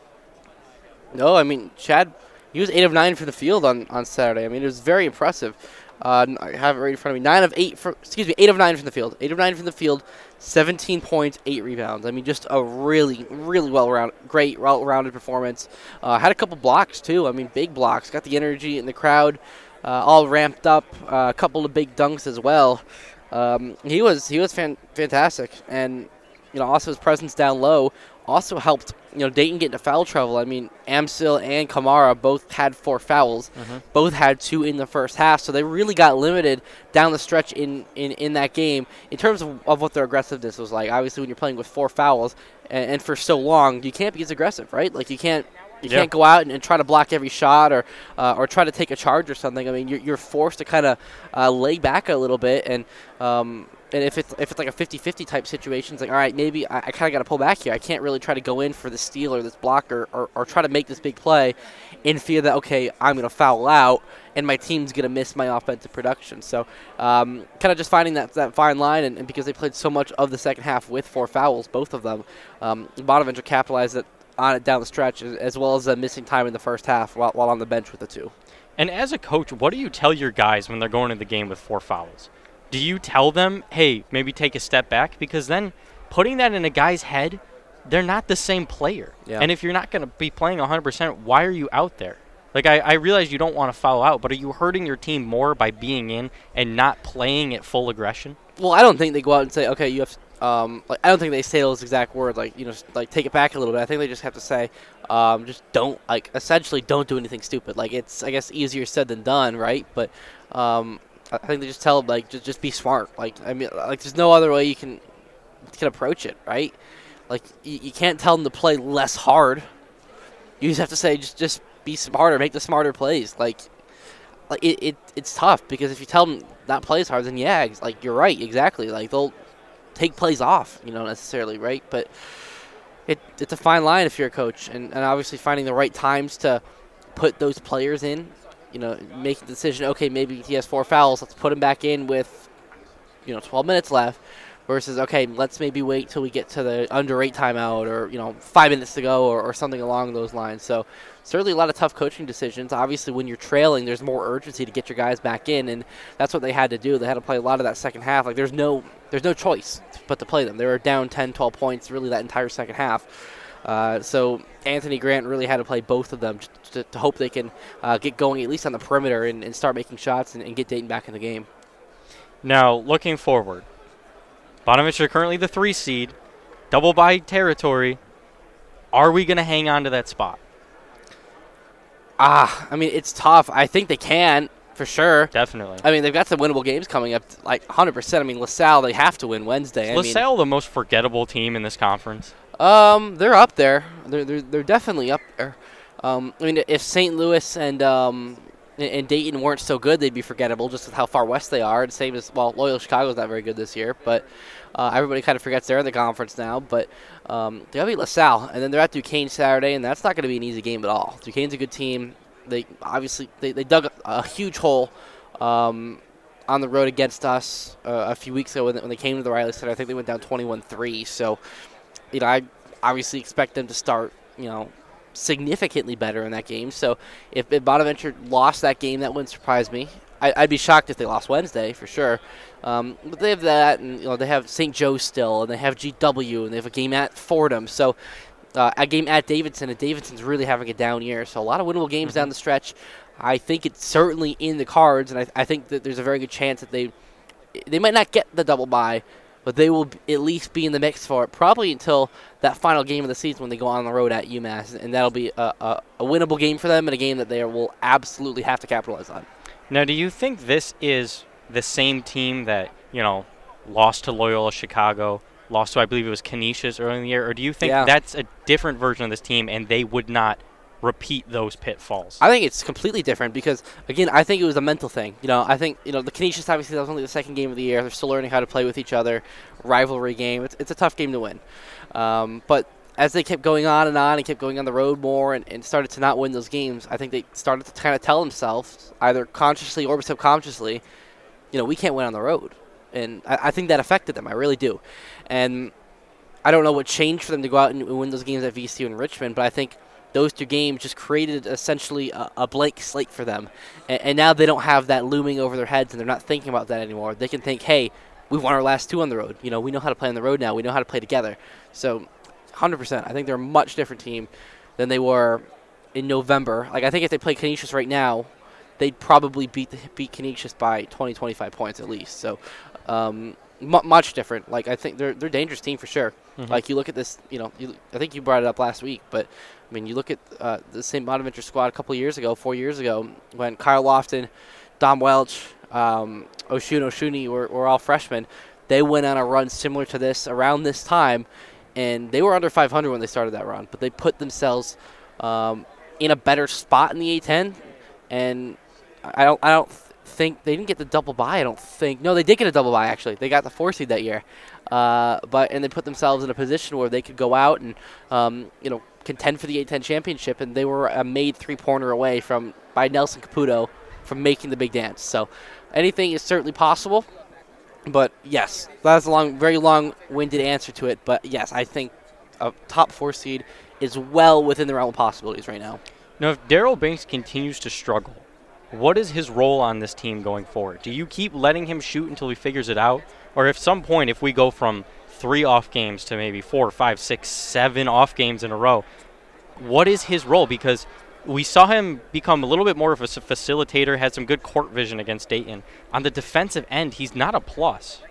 No, I mean Chad, he was eight of nine from the field on, on Saturday. I mean it was very impressive. Uh, I have it right in front of me. Nine of eight, for, excuse me, eight of nine from the field. Eight of nine from the field, 17 points, eight rebounds. I mean, just a really, really well rounded, great, well rounded performance. Uh, had a couple blocks too. I mean, big blocks. Got the energy in the crowd, all ramped up. Uh, a couple of big dunks as well. Um, he was he was fan- fantastic, and you know also his presence down low also helped you know Dayton get into foul trouble. I mean Amzil and Camara both had four fouls, Mhm. both had two in the first half, so they really got limited down the stretch in in, in that game in terms of, of what their aggressiveness was like. Obviously, when you're playing with four fouls and, and for so long, you can't be as aggressive, right? Like you can't. You Yeah. can't go out and, and try to block every shot or uh, or try to take a charge or something. I mean, you're, you're forced to kind of uh, lay back a little bit and um, and if it's if it's like a 50-50 type situation, it's like all right, maybe I, I kind of got to pull back here. I can't really try to go in for the steal or this block or, or, or try to make this big play in fear that okay, I'm going to foul out and my team's going to miss my offensive production. So um, kind of just finding that that fine line, and, and because they played so much of the second half with four fouls, both of them, um, Bonaventure capitalized it on it down the stretch as, well as uh, missing time in the first half while, while on the bench with the two. And as a coach, what do you tell your guys when they're going to the game with four fouls? Do you tell them, hey, maybe take a step back? Because then putting that in a guy's head, they're not the same player. Yeah. And if you're not going to be playing 100%, why are you out there? Like, I, I realize you don't want to foul out, but are you hurting your team more by being in and not playing at full aggression? Well, I don't think they go out and say, okay, you have. Um, like I don't think they say those exact words, like you know, like take it back a little bit. I think they just have to say, um, just don't like essentially don't do anything stupid. Like it's I guess easier said than done, right? But um, I think they just tell them like just just be smart. Like I mean, like there's no other way you can can approach it, right? Like you, you can't tell them to play less hard. You just have to say just just be smarter, make the smarter plays. Like like it, it it's tough because if you tell them not play as hard, then yeah, like you're right, exactly. Like they'll take plays off, you know, necessarily, right? But it it's a fine line if you're a coach, and, and obviously finding the right times to put those players in. You know, making the decision. Okay, maybe he has four fouls. Let's put him back in with, you know, 12 minutes left. Versus, okay, let's maybe wait till we get to the under eight timeout, or you know, five minutes to go, or, or something along those lines. So, certainly a lot of tough coaching decisions. Obviously, when you're trailing, there's more urgency to get your guys back in, and that's what they had to do. They had to play a lot of that second half. Like there's no there's no choice but to play them. They were down 10, 12 points really that entire second half. Uh, so Anthony Grant really had to play both of them to, to hope they can uh, get going at least on the perimeter and, and start making shots and, and get Dayton back in the game. Now, looking forward, Bonaventure currently the three seed, double by territory. Are we going to hang on to that spot? Ah, I mean it's tough. I think they can for sure. Definitely. I mean they've got some winnable games coming up, like 100. percent I mean LaSalle they have to win Wednesday. I mean, LaSalle the most forgettable team in this conference? Um, they're up there. They're they're, they're definitely up there. Um, I mean, if St. Louis and um and- and Dayton weren't so good, they'd be forgettable just with how far west they are. The same as well, Loyola Chicago's not very good this year, but uh, everybody kind of forgets they're in the conference now. But um, they got to beat LaSalle, and then they're at Duquesne Saturday, and that's not going to be an easy game at all. Duquesne's a good team. They obviously they, they dug a, a huge hole. Um, on the road against us uh, a few weeks ago when, when they came to the Reilly Center. I think they went down 21-3. So, you know, I obviously expect them to start, you know, significantly better in that game. So, if, if Bonaventure lost that game, that wouldn't surprise me. I, I'd be shocked if they lost Wednesday for sure. Um, but they have that, and you know, they have St. Joe still, and they have GW, and they have a game at Fordham. So, uh, a game at Davidson, and Davidson's really having a down year. So, a lot of winnable games down the stretch. I think it's certainly in the cards, and I, I think that there's a very good chance that they they might not get the double bye, but they will at least be in the mix for it probably until that final game of the season when they go on the road at UMass, and that'll be a, a, a winnable game for them and a game that they will absolutely have to capitalize on. Now, do you think this is the same team that, you know, lost to Loyola Chicago, lost to, I believe it was Canisius early in the year, or do you think Yeah. that's a different version of this team and they would not repeat those pitfalls? I think it's completely different because again, I think it was a mental thing. You know, I think you know the Canisius obviously that was only the second game of the year. They're still learning how to play with each other. Rivalry game. It's, it's a tough game to win. Um, but as they kept going on and on and kept going on the road more and, and started to not win those games, I think they started to kind of tell themselves, either consciously or subconsciously, you know, we can't win on the road. And I, I think that affected them. I really do. And I don't know what changed for them to go out and win those games at VCU and Richmond, but I think those two games just created essentially a, a blank slate for them. And, and now they don't have that looming over their heads and they're not thinking about that anymore. They can think, hey, we won our last two on the road. You know, we know how to play on the road now. We know how to play together. So, 100%. I think they're a much different team than they were in November. Like, I think if they play Canisius right now, they'd probably beat the, beat Canisius by 20, 25 points at least. So, um, much different. Like I think they're they're a dangerous team for sure. Mhm. Like you look at this, you know, you, I think you brought it up last week, but I mean, you look at uh, the St. Bonaventure squad a couple years ago, four years ago, when Kyle Lofton, Dom Welch, um, Osun Osunniyi were, were all freshmen. They went on a run similar to this around this time, and they were under 500 when they started that run, but they put themselves um, in a better spot in the A10, and I don't I don't think they didn't get the double bye. I don't think. No, they did get a double bye actually. They got the four seed that year, uh, but and they put themselves in a position where they could go out and um, you know contend for the A10 championship, and they were a made three pointer away from by Nelson Kaputo from making the big dance. So anything is certainly possible. But yes, that's a long, very long-winded answer to it. But yes, I think a top four seed is well within the realm of possibilities right now. Now, if Daryl Banks continues to struggle, what is his role on this team going forward? Do you keep letting him shoot until he figures it out? Or if some point, if we go from three off games to maybe four, five, six, seven off games in a row, what is his role? Because we saw him become a little bit more of a facilitator, had some good court vision against Dayton. On the defensive end, he's not a plus.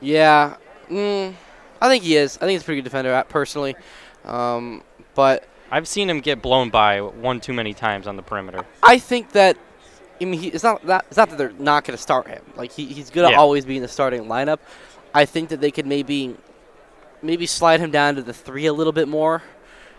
Yeah, mm, I think he is. I think he's a pretty good defender, uh, personally. Um, but I've seen him get blown by one too many times on the perimeter. I think that I mean he, it's not that it's not that they're not going to start him. Like he, he's going to Yeah. always be in the starting lineup. I think that they could maybe maybe slide him down to the three a little bit more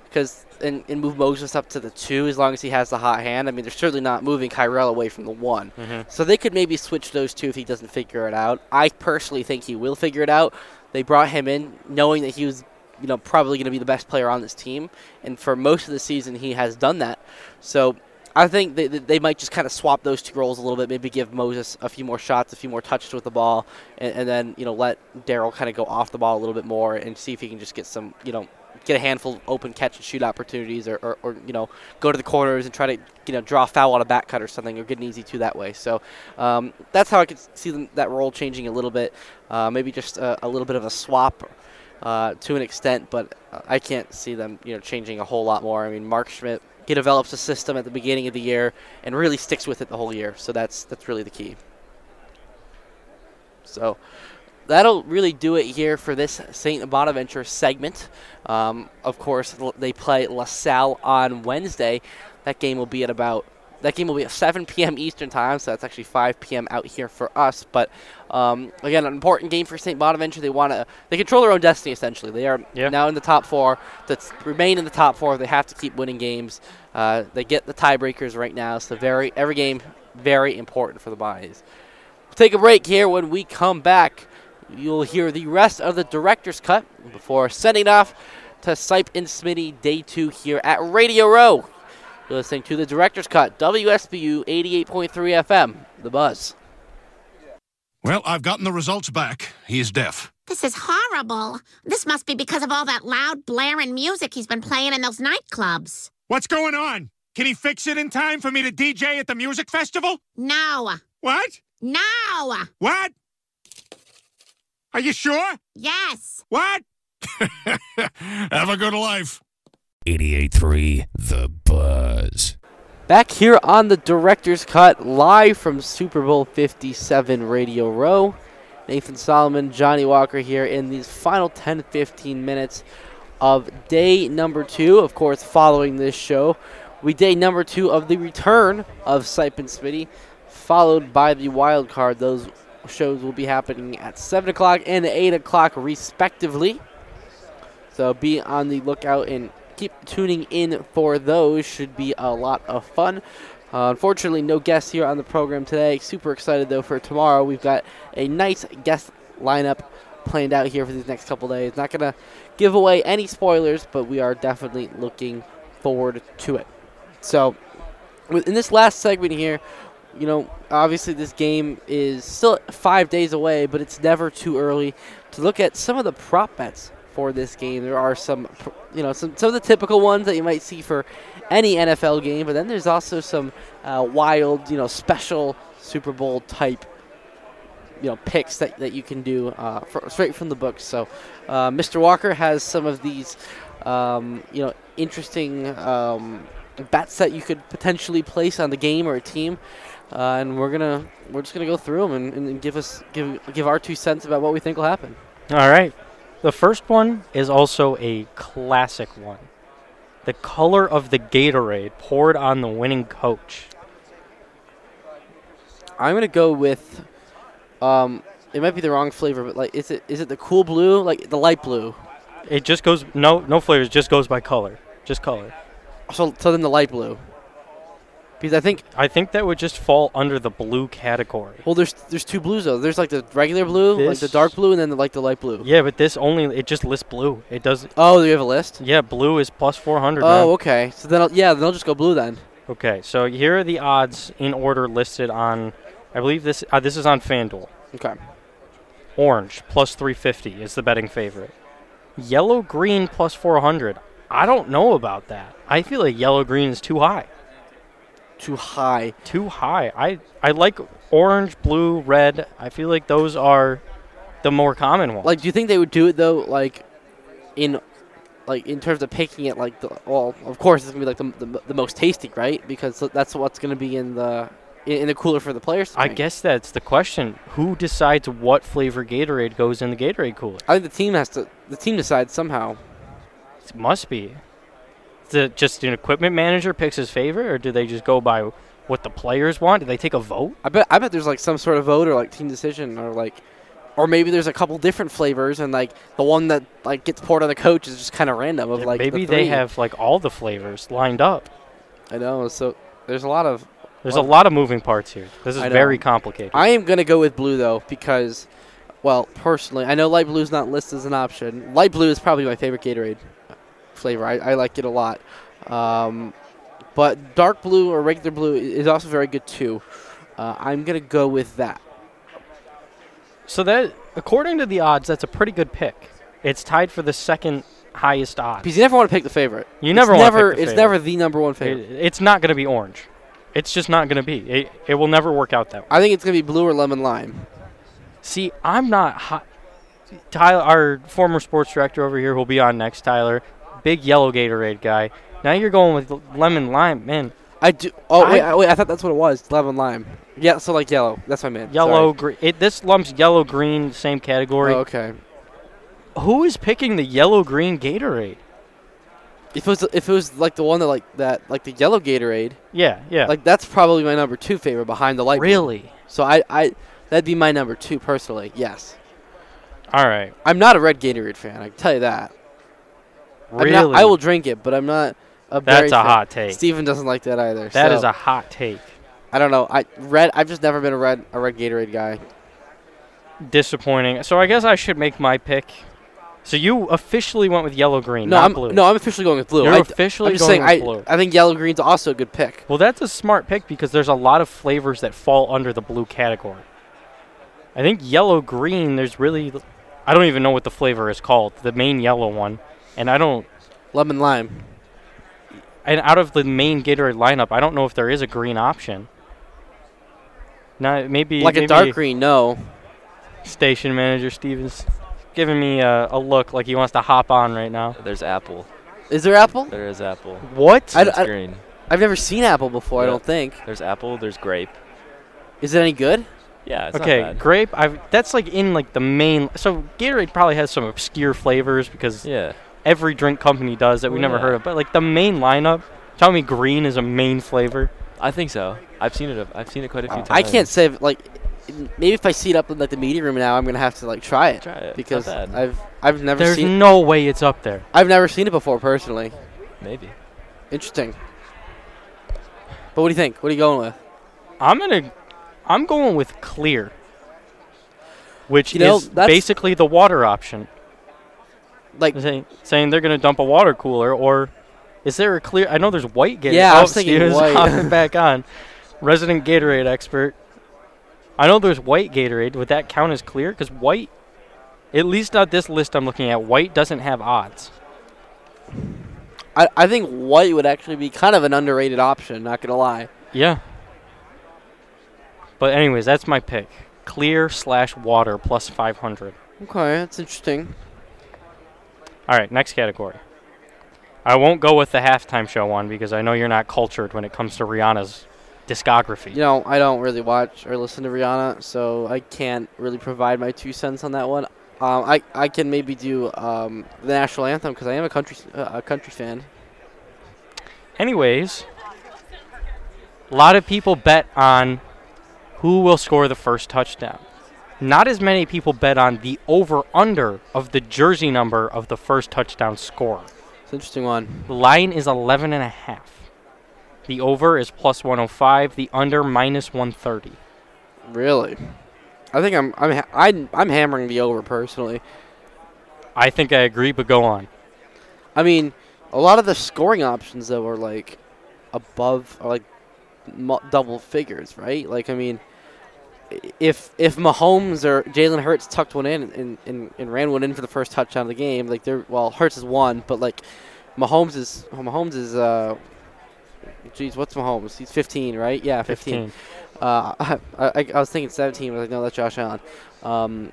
because and, and move Moses up to the two as long as he has the hot hand. I mean, they're certainly not moving Kyrell away from the one. Mhm. So they could maybe switch those two if he doesn't figure it out. I personally think he will figure it out. They brought him in knowing that he was, you know, probably going to be the best player on this team, and for most of the season he has done that. So I think they, they might just kind of swap those two roles a little bit. Maybe give Moses a few more shots, a few more touches with the ball, and, and then you know let Daryl kind of go off the ball a little bit more and see if he can just get some, you know, get a handful of open catch and shoot opportunities, or, or, or you know go to the corners and try to you know draw a foul on a back cut or something, or get an easy two that way. So um, that's how I could see them, that role changing a little bit. Uh, maybe just a, a little bit of a swap. Uh, to an extent, but uh, I can't see them, you know, changing a whole lot more. I mean, Mark Schmidt he develops a system at the beginning of the year and really sticks with it the whole year. So that's that's really the key. So that'll really do it here for this St. Bonaventure segment. Um, of course, they play LaSalle on Wednesday. That game will be at about that game will be at 7 p.m. Eastern time, so that's actually 5 p.m. out here for us. But um, again, an important game for St. Bonaventure. They want to they control their own destiny essentially. They are Yeah. now in the top four. To remain in the top four, they have to keep winning games. Uh, they get the tiebreakers right now, so very every game very important for the Buys. We'll take a break here. When we come back, you'll hear the rest of the director's cut before sending off to Sipe and Smitty Day 2 here at Radio Row. You're listening to the director's cut, WSBU 88.3 FM, The Buzz. Well, I've gotten the results back. He is deaf. This is horrible. This must be because of all that loud blaring music he's been playing in those nightclubs. What's going on? Can he fix it in time for me to DJ at the music festival? No. What? No. What? Are you sure? Yes. What? Have a good life. 88.3 The Buzz. Back here on the director's cut, live from Super Bowl 57 Radio Row. Nathan Solomon, Johnny Walker here in these final 10 15 minutes of day number two. Of course, following this show, we day number two of the return of Sipe and Smitty, followed by the wild card. Those shows will be happening at 7 o'clock and 8 o'clock, respectively. So be on the lookout and keep tuning in for those. Should be a lot of fun. Uh, unfortunately, no guests here on the program today. Super excited though for tomorrow. We've got a nice guest lineup planned out here for these next couple days. Not gonna give away any spoilers, but we are definitely looking forward to it. So, in this last segment here, you know, obviously this game is still five days away, but it's never too early to look at some of the prop bets for this game. There are some, you know, some, some of the typical ones that you might see for any NFL game, but then there's also some uh, wild, you know, special Super Bowl type you know picks that, that you can do uh, fr- straight from the book. So, uh, Mr. Walker has some of these, um, you know, interesting um, bets that you could potentially place on the game or a team, uh, and we're gonna we're just gonna go through them and, and give us give give our two cents about what we think will happen. All right. The first one is also a classic one. The color of the Gatorade poured on the winning coach. I'm gonna go with, um, it might be the wrong flavor, but like, is it is it the cool blue, like the light blue? It just goes no no flavors, just goes by color. Just color. So so then the light blue. Because I think I think that would just fall under the blue category. well, there's there's two blues though. There's like the regular blue, like the dark blue, and then the, like the light blue. Yeah, but this only it just lists blue. It does Oh, you have a list? Yeah, blue is plus 400. Oh, man. okay. So then, I'll, yeah, then I'll just go blue then. Okay, so here are the odds in order listed on I believe this uh, this is on FanDuel. Okay. Orange plus 350 is the betting favorite. Yellow green plus 400. I don't know about that. I feel like yellow green is too high. Too high. Too high. I I like orange, blue, red. I feel like those are the more common ones. Like, do you think they would do it though? Like, in, like in terms of picking it, like the well, of course it's gonna be like the, the, the most tasty, right? Because that's what's gonna be in the in, the cooler for the players. to I drink. guess that's the question. Who decides what flavor Gatorade goes in the Gatorade cooler? I think the team has to. The team decides somehow. It must be. It just an equipment manager picks his favorite, or do they just go by what the players want? Do they take a vote? I bet. I bet there's like some sort of vote or like team decision or like, or maybe there's a couple different flavors and like the one that like gets poured on the coach is just kind of random of like the Maybe they have like all the flavors lined up. I know. So there's a lot of. There's a lot of moving parts here. This is very complicated. I am gonna go with blue though because, well, personally, I know light blue is not listed as an option. Light blue is probably my favorite Gatorade flavor. I, I like it a lot. Um, but dark blue or regular blue is also very good too. Uh, I'm gonna go with that. So that, according to the odds, that's a pretty good pick. It's tied for the second highest odds. Because you never want to pick the favorite. You It's never want never. to pick the it's favorite. never the number one favorite. It- it's not going to be orange. It's just not going to be. It, it will never work out that way. I think it's gonna be blue or lemon lime. See, I'm not hot. Tyler, our former sports director over here, who'll be on next, Tyler, big yellow Gatorade guy. Now you're going with lemon lime, man. I do. Oh wait, I- I, wait. I thought that's what it was. Lemon lime. Yeah. So like yellow. That's what I meant. Yellow, green. This lumps yellow, green, same category. Oh, okay. Who is picking the yellow, green Gatorade? If it was if it was like the one that like that like the yellow Gatorade. Yeah, yeah. Like that's probably my number two favorite behind the light. blue. Really? So I I that'd be my number two personally. Yes. All right. I'm not a red Gatorade fan. I can tell you that. I'm not- Really? I will drink it, but I'm not a. That's a fan. hot take. Steven doesn't like that either. That is so a hot take. I don't know. I red. I've just never been a red a red Gatorade guy. Disappointing. So I guess I should make my pick. So you officially went with yellow, green, No, not I'm blue. no. I'm officially going with blue. You're I, officially I'm just going saying. with I blue. I think yellow green's also a good pick. Well, that's a smart pick because there's a lot of flavors that fall under the blue category. I think yellow green. There's really, I don't even know what the flavor is called. The main yellow one, and I don't. Lemon lime. And out of the main Gatorade lineup, I don't know if there is a green option. Now maybe Like a dark green. No. Station manager Stevens giving me a, a look like he wants to hop on right now. There's apple. Is there apple? There is apple. What? I, It's I- green. I've never seen apple before. I don't think. There's apple. There's grape. Is it any good? Yeah, it's not okay, bad. grape. I've that's like in like the main. So Gatorade probably has some obscure flavors because Yeah. Every drink company does that we Well, never yeah. heard of. But like the main lineup, tell me green is a main flavor. I think so. I've seen it. I've seen it quite a few times. I can't say if, like maybe if I see it up in like the media room now, I'm gonna have to like try it. Try it. Because. I've I've never There's seen. There's no way it's up there. I've never seen it before personally. Maybe. Interesting. But what do you think? What are you going with? I'm gonna, I'm going with clear, which You know, is basically the water option. Like saying, saying they're gonna dump a water cooler, or is there a clear? I know there's white Gatorade. Yeah, I was thinking Steven's white. hopping back on. Resident Gatorade expert. I know there's white Gatorade. Would that count as clear? Because white, at least not this list I'm looking at, white doesn't have odds. I, I think white would actually be kind of an underrated option. Not gonna lie. Yeah. But anyways, that's my pick. Clear slash water plus 500. Okay, that's interesting. All right, next category. I won't go with the halftime show one because I know you're not cultured when it comes to Rihanna's discography. You know, I don't really watch or listen to Rihanna, so I can't really provide my two cents on that one. Um, I I can maybe do um, the national anthem because I am a country uh, a country fan. Anyways, a lot of people bet on who will score the first touchdown. Not as many people bet on the over under of the jersey number of the first touchdown score. It's an interesting one. The line is 11 and a half. The over is plus 105, the under minus 130. Really, I think I'm I'm ha- I'm, I'm hammering the over personally. I think I agree, but go on. I mean, a lot of the scoring options though are like above or like double figures, right? Like I mean, if if Mahomes or Jalen Hurts tucked one in and, and, and ran one in for the first touchdown of the game, like they're well Hurts is one, but like Mahomes is Mahomes is uh, geez, what's Mahomes? He's 15, right? Yeah, 15. 15. Uh, I, I, I was thinking 17. but like, no, that's Josh Allen. Um,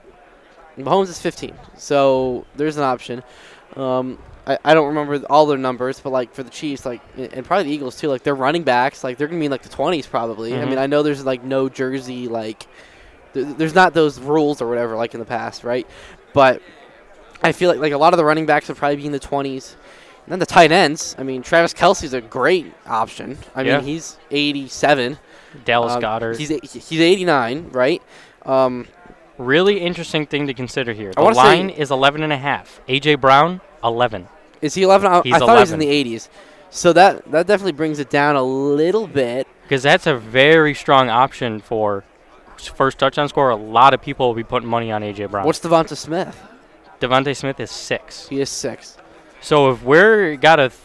Mahomes is 15, so there's an option. Um, I, I don't remember all their numbers, but like for the Chiefs, like and probably the Eagles too, like their running backs, like they're gonna be in like the 20s probably. I Mhm. mean, I know there's like no jersey, like th- there's not those rules or whatever like in the past, right? But I feel like like a lot of the running backs would probably be in the 20s. And then the tight ends, I mean, Travis Kelce's a great option. I Yeah. mean, he's 87. Dallas Um, Goedert. He's he's 89, right? Um, Really interesting thing to consider here. The line is 11 and a half. AJ Brown, 11. Is he 11? I, He's I thought he was in the 80s. So that that definitely brings it down a little bit. Because that's a very strong option for first touchdown score. A lot of people will be putting money on AJ Brown. What's DeVonta Smith? DeVonta Smith is six. He is six. So if we're got a th-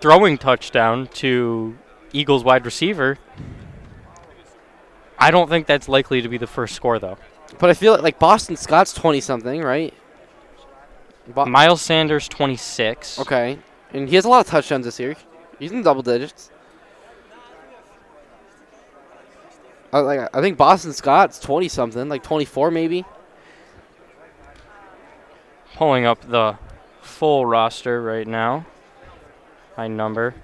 throwing touchdown to Eagles wide receiver, I don't think that's likely to be the first score though. But I feel like, like Boston Scott's 20 something, right? Bo- Miles Sanders 26. okay. And he has a lot of touchdowns this year. He's in double digits. I, like I think Boston Scott's 20 something, like 24 maybe. Pulling up the full roster right now. My number.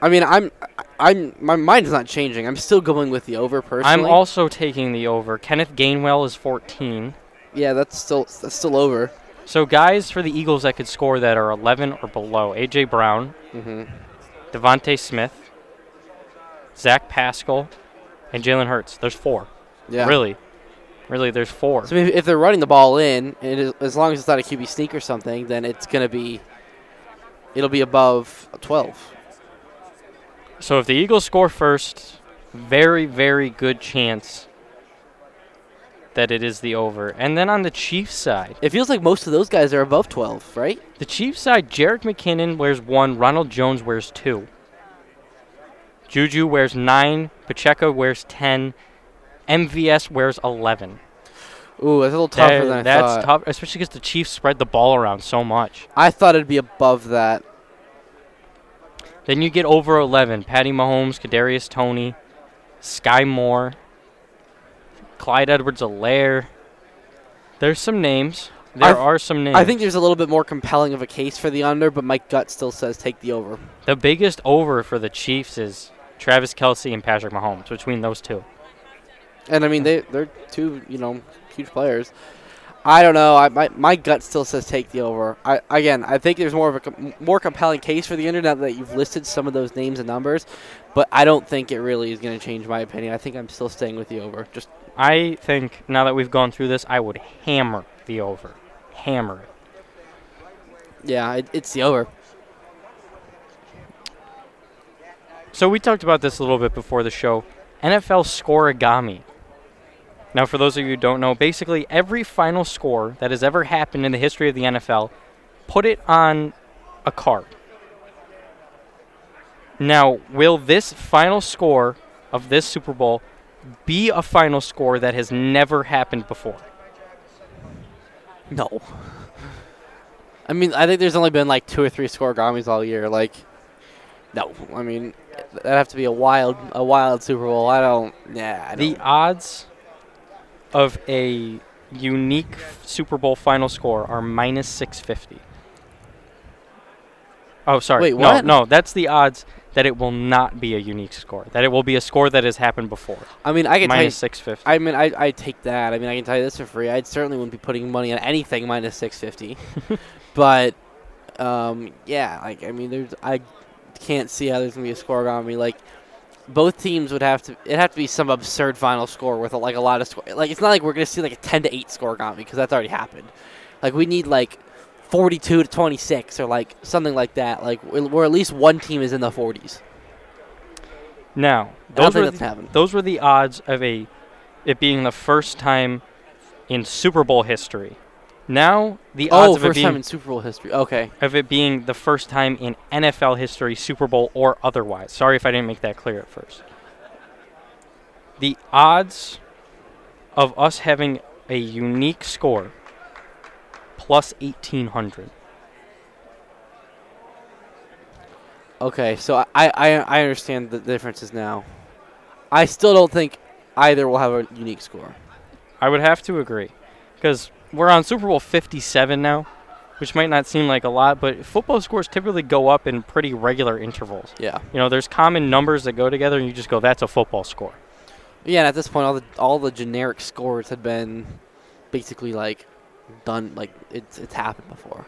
I mean, I'm I'm my mind is not changing. I'm still going with the over personally. I'm also taking the over. Kenneth Gainwell is 14. Yeah, that's still that's still over. So guys for the Eagles that could score that are 11 or below: AJ Brown, Mhm. DeVonta Smith, Zach Pascal, and Jalen Hurts. There's four. Yeah. Really, really, there's four. So if if they're running the ball in, is, as long as it's not a QB sneak or something, then it's gonna be, it'll be above 12. So if the Eagles score first, very, very good chance that it is the over. And then on the Chiefs side, It feels like most of those guys are above 12, right? the Chiefs side, Jerick McKinnon wears one, Ronald Jones wears two. Juju wears nine, Pacheco wears 10, MVS wears 11. Ooh, that's a little tougher That- than I that's thought. tough, especially because the Chiefs spread the ball around so much. I thought it'd be above that. Then you get over 11. Patty Mahomes, Kadarius Toney, Skyy Moore, Clyde Edwards-Helaire. There's some names. There I- are some names. I think there's a little bit more compelling of a case for the under, but my gut still says take the over. the biggest over for the Chiefs is Travis Kelce and Patrick Mahomes between those two. And I mean, they they're two you know huge players. I don't know. I, my my gut still says take the over. I again, I think there's more of a com- more compelling case for the under now that you've listed some of those names and numbers, but I don't think it really is going to change my opinion. I think I'm still staying with the over. Just I think now that we've gone through this, I would hammer the over. Hammer it. yeah, it, it's the over. So we talked about this a little bit before the show. NFL scorigami. Now, for those of you who don't know, basically every final score that has ever happened in the history of the NFL, put it on a card. Now, will this final score of this Super Bowl be a final score that has never happened before? No. I mean, I think there's only been like two or three scorigamis all year. Like, no. I mean, that'd have to be a wild, a wild Super Bowl. I don't. Yeah. I The don't- odds of a unique Super Bowl final score are minus 650. Oh, sorry. Wait, no, what? no, that's the odds that it will not be a unique score. That it will be a score that has happened before. I mean, I can minus you, 650. I mean, I I take that. I mean, I can tell you this for free. I certainly wouldn't be putting money on anything minus six fifty. but, um, yeah, like I mean, there's I can't see how there's gonna be a score around me. Like, both teams would have to. It have to be some absurd final score with like a lot of score. Like, it's not like we're gonna see like a ten to eight score around me because that's already happened. Like, we need like. 42 to 26 or like something like that like where at least one team is in the 40s Now, those were the, those were the odds of a it being the first time in Super Bowl history. Now, the Oh, odds of it first being time in Super Bowl history. Okay. of it being the first time in NFL history, Super Bowl or otherwise. Sorry if I didn't make that clear at first. The odds of us having a unique score plus 1800. Okay, so I, I I understand the differences now. I still don't think either will have a unique score. I would have to agree because we're on Super Bowl 57 now, which might not seem like a lot, but football scores typically go up in pretty regular intervals. Yeah. You know, there's common numbers that go together, and you just go, that's a football score. Yeah, and at this point, all the all the generic scores had been basically like done. Like it's it's happened before.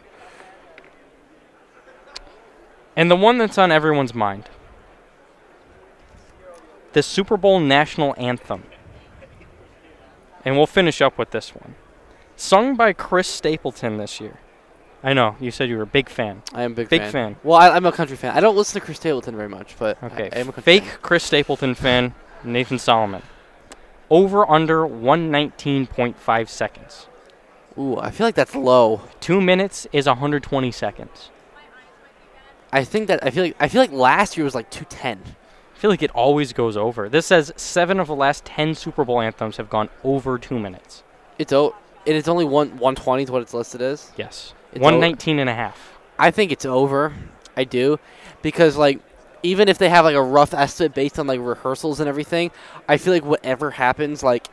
And the one that's on everyone's mind the Super Bowl national anthem. And we'll finish up with this one. Sung by Chris Stapleton this year. I know, you said you were a big fan. I am a big Big fan. fan. Well, I, I'm a country fan. I don't listen to Chris Stapleton very much, but Okay, I, I am a country fake fan. Chris Stapleton fan, Nathan Solomon. Over under 119.5 seconds. Ooh, I feel like that's low. Two minutes is 120 seconds. I think that I feel like I feel like last year was like 210. I feel like it always goes over. This says seven of the last 10 Super Bowl anthems have gone over two minutes. It's o- and it's only one 120 is what it's listed as. Yes. It's 119 and a half. I think it's over. I do, because like even if they have like a rough estimate based on like rehearsals and everything, I feel like whatever happens, like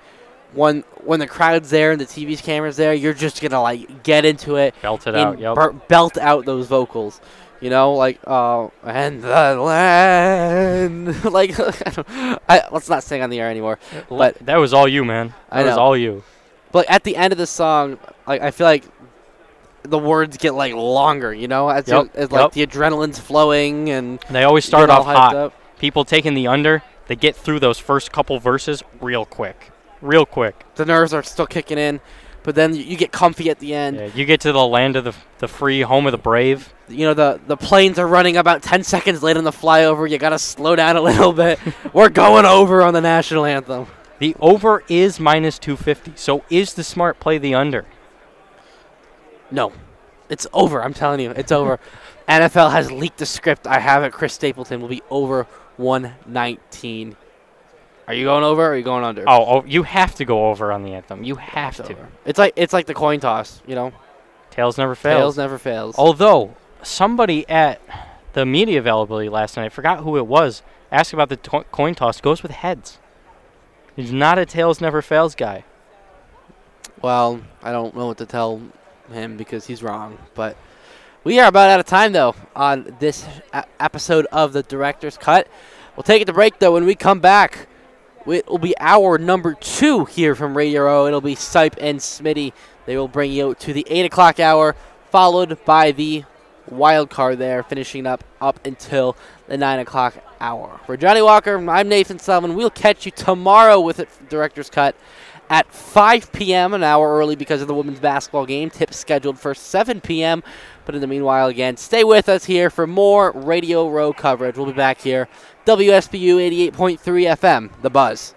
when when the crowd's there and the TV's cameras there, you're just gonna like get into it, Belt it out, yep. belt out those vocals. You know, like uh, and the land, like I I, let's not sing on the air anymore. But that was all you, man. That I was all you. But at the end of the song, like I feel like the words get like longer. You know, as, Yep, as like yep. the adrenaline's flowing and They always start off hot. up. People taking the under, they get through those first couple verses real quick. Real quick. The nerves are still kicking in, but then you, you get comfy at the end. Yeah, you get to the land of the, the free, home of the brave. You know the the planes are running about ten seconds late on the flyover. You gotta slow down a little bit. We're going over on the national anthem. The over is minus 250. So is the smart play the under? No, it's over. I'm telling you, it's over. NFL has leaked the script. I have it. Chris Stapleton will be over 119. Are you going over or are you going under? Oh, oh you have to go over on the anthem. You have to. It's like it's like the coin toss. You know, Tails never fails. tails never fails. Although somebody at the media availability last night, I forgot who it was, asked about the to- coin toss. Goes with heads. He's not a tails never fails guy. Well, I don't know what to tell him because he's wrong. But we are about out of time, though, on this a- episode of the Director's Cut. We'll take it to break, though. When we come back, It will be hour number two here from Radio Row. It'll be Sipe and Smitty. They will bring you to the 8 o'clock hour, followed by the wild card there, finishing up up until the 9 o'clock hour. For Johnny Walker, I'm Nathan Sullivan. We'll catch you tomorrow with it, Director's Cut at 5 p.m., an hour early because of the women's basketball game. Tip scheduled for 7 p.m. But in the meanwhile, again, stay with us here for more Radio Row coverage. We'll be back here, WSBU 88.3 FM, The Buzz.